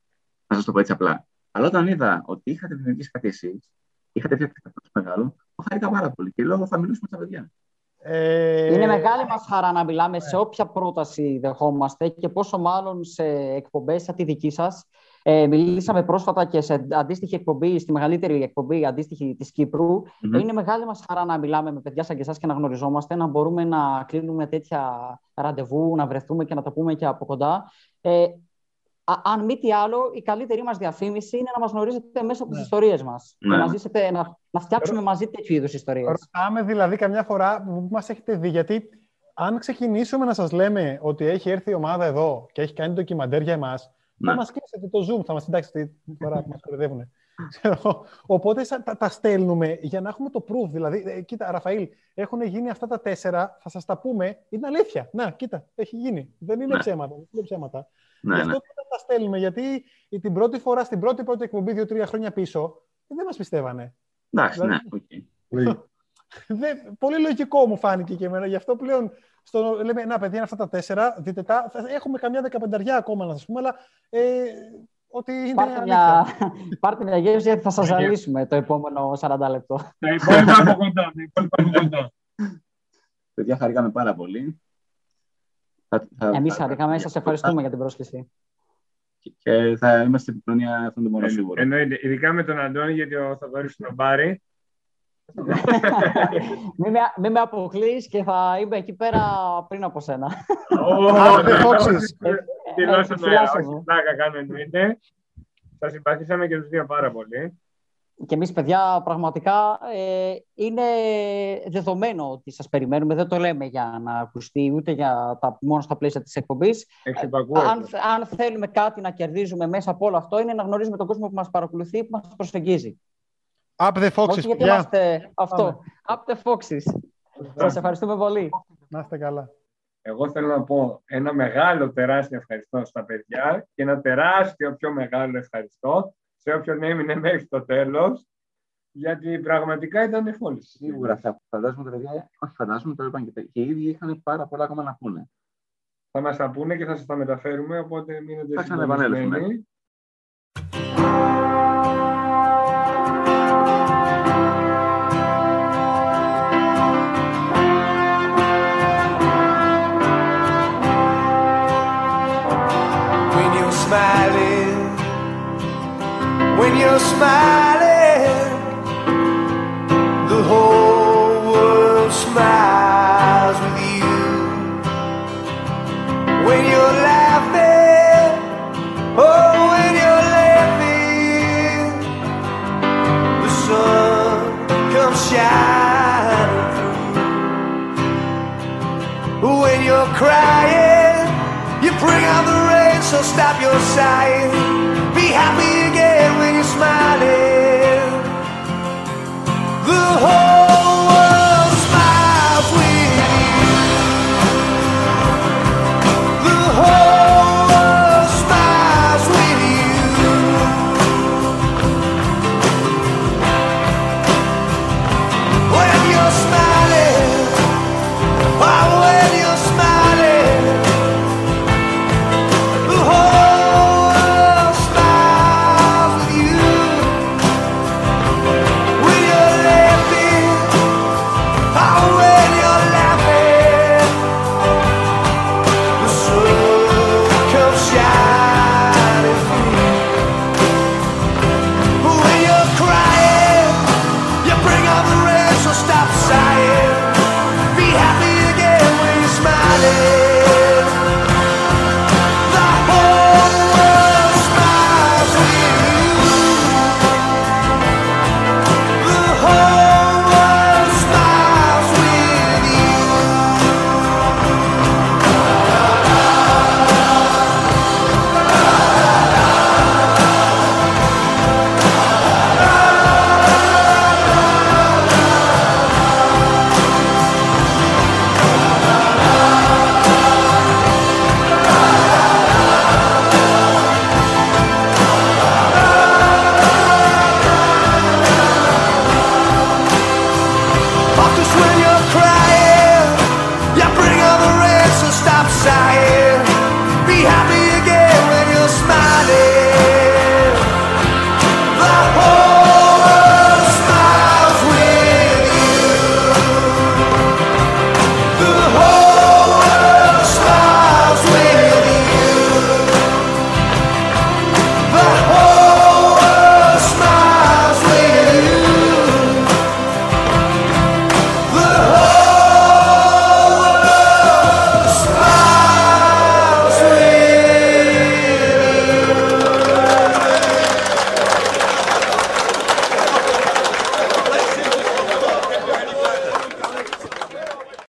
Να σας το πω έτσι απλά. Αλλά όταν είδα ότι είχατε δημιουργήσει κάτι εσείς, είχατε φτιάξει κάτι τόσο μεγάλο, το χάρηκα πάρα πολύ. Και λέω θα μιλήσουμε με τα παιδιά. Ε... Είναι μεγάλη μας χαρά να μιλάμε σε όποια πρόταση δεχόμαστε και πόσο μάλλον σε εκπομπές σαν τη δική σας ε, μιλήσαμε πρόσφατα και σε αντίστοιχη εκπομπή, στη μεγαλύτερη εκπομπή αντίστοιχη της κυπρου Είναι μεγάλη μας χαρά να μιλάμε με παιδιά σαν και εσάς και να γνωριζόμαστε, να μπορούμε να κλείνουμε τέτοια ραντεβού, να βρεθούμε και να τα πούμε και από κοντά. Ε, αν μη τι άλλο, η καλύτερη μας διαφήμιση είναι να μας γνωρίζετε μέσα από τις ναι. ιστορίες μας. Ναι. Να, ζήσετε, να, να φτιάξουμε μαζί τέτοιου είδους ιστορίες. Ρωτάμε δηλαδή καμιά φορά που μας έχετε δει, γιατί αν ξεκινήσουμε να σας λέμε ότι έχει έρθει η ομάδα εδώ και έχει κάνει ντοκιμαντέρ για εμάς, θα μας κλείσετε το Zoom, θα μας συντάξετε τώρα που μας κορυδεύουν. Οπότε τα, τα στέλνουμε για να έχουμε το proof. Δηλαδή, ε, κοίτα, Ραφαήλ, έχουν γίνει αυτά τα τέσσερα, θα σας τα πούμε. Είναι αλήθεια. Να, κοίτα, έχει γίνει. Δεν είναι ναι. ψέματα. Δεν είναι ψέματα. Ναι, Γι' αυτό ναι. τα στέλνουμε, γιατί την πρώτη φορά, στην πρώτη πρώτη εκπομπή, δύο-τρία χρόνια πίσω, δεν μας πιστεύανε. Εντάξει, δηλαδή, ναι, okay. Πολύ λογικό μου φάνηκε και εμένα. Γι' αυτό πλέον στο, λέμε, να παιδιά είναι αυτά τα τέσσερα, δείτε τα. Έχουμε καμιά δεκαπενταριά ακόμα να σας πούμε, αλλά ε, ότι είναι πάρτε μια, πάρτε μια γεύση γιατί θα σας ζαλίσουμε το επόμενο 40 λεπτό. Τα υπόλοιπα από κοντά. Τα υπόλοιπα από κοντά. παιδιά, χαρήκαμε πάρα πολύ. Εμείς χαρήκαμε, σας ευχαριστούμε για την πρόσκληση. Και θα είμαστε επικοινωνία αυτόν τον μόνο σίγουρο. Εννοείται, ειδικά με τον Αντώνη, γιατί ο Θοδωρής τον πάρει. μην, με, μην με αποκλείς και θα είμαι εκεί πέρα πριν από σένα. δεν φόξεις. Δηλώσω το όχι, πλάκα κάνω εννοείται. Θα συμπαθήσαμε και τους δύο πάρα πολύ. Και εμείς, παιδιά, πραγματικά ε, είναι δεδομένο ότι σας περιμένουμε. Δεν το λέμε για να ακουστεί ούτε για τα, μόνο στα πλαίσια της εκπομπής. αν, αν θέλουμε κάτι να κερδίζουμε μέσα από όλο αυτό, είναι να γνωρίζουμε τον κόσμο που μας παρακολουθεί, που μας προσεγγίζει. Up the foxes, Όχι γιατί είμαστε αυτό. Up the foxes. Σας ευχαριστούμε πολύ. Να είστε καλά. Εγώ θέλω να πω ένα μεγάλο τεράστιο ευχαριστώ στα παιδιά και ένα τεράστιο πιο μεγάλο ευχαριστώ σε όποιον έμεινε μέχρι το τέλος. Γιατί πραγματικά ήταν εφόλη. Σίγουρα θα φαντάζομαι τα παιδιά, όχι φαντάζομαι, το είπαν και, και οι ίδιοι είχαν πάρα πολλά ακόμα να πούνε. Θα μας τα πούνε και θα σας τα μεταφέρουμε, οπότε μείνετε Θα ξαναεπανέλθουμε. Crying, you bring out the rain, so stop your sighing be happy again when you're smiling. The whole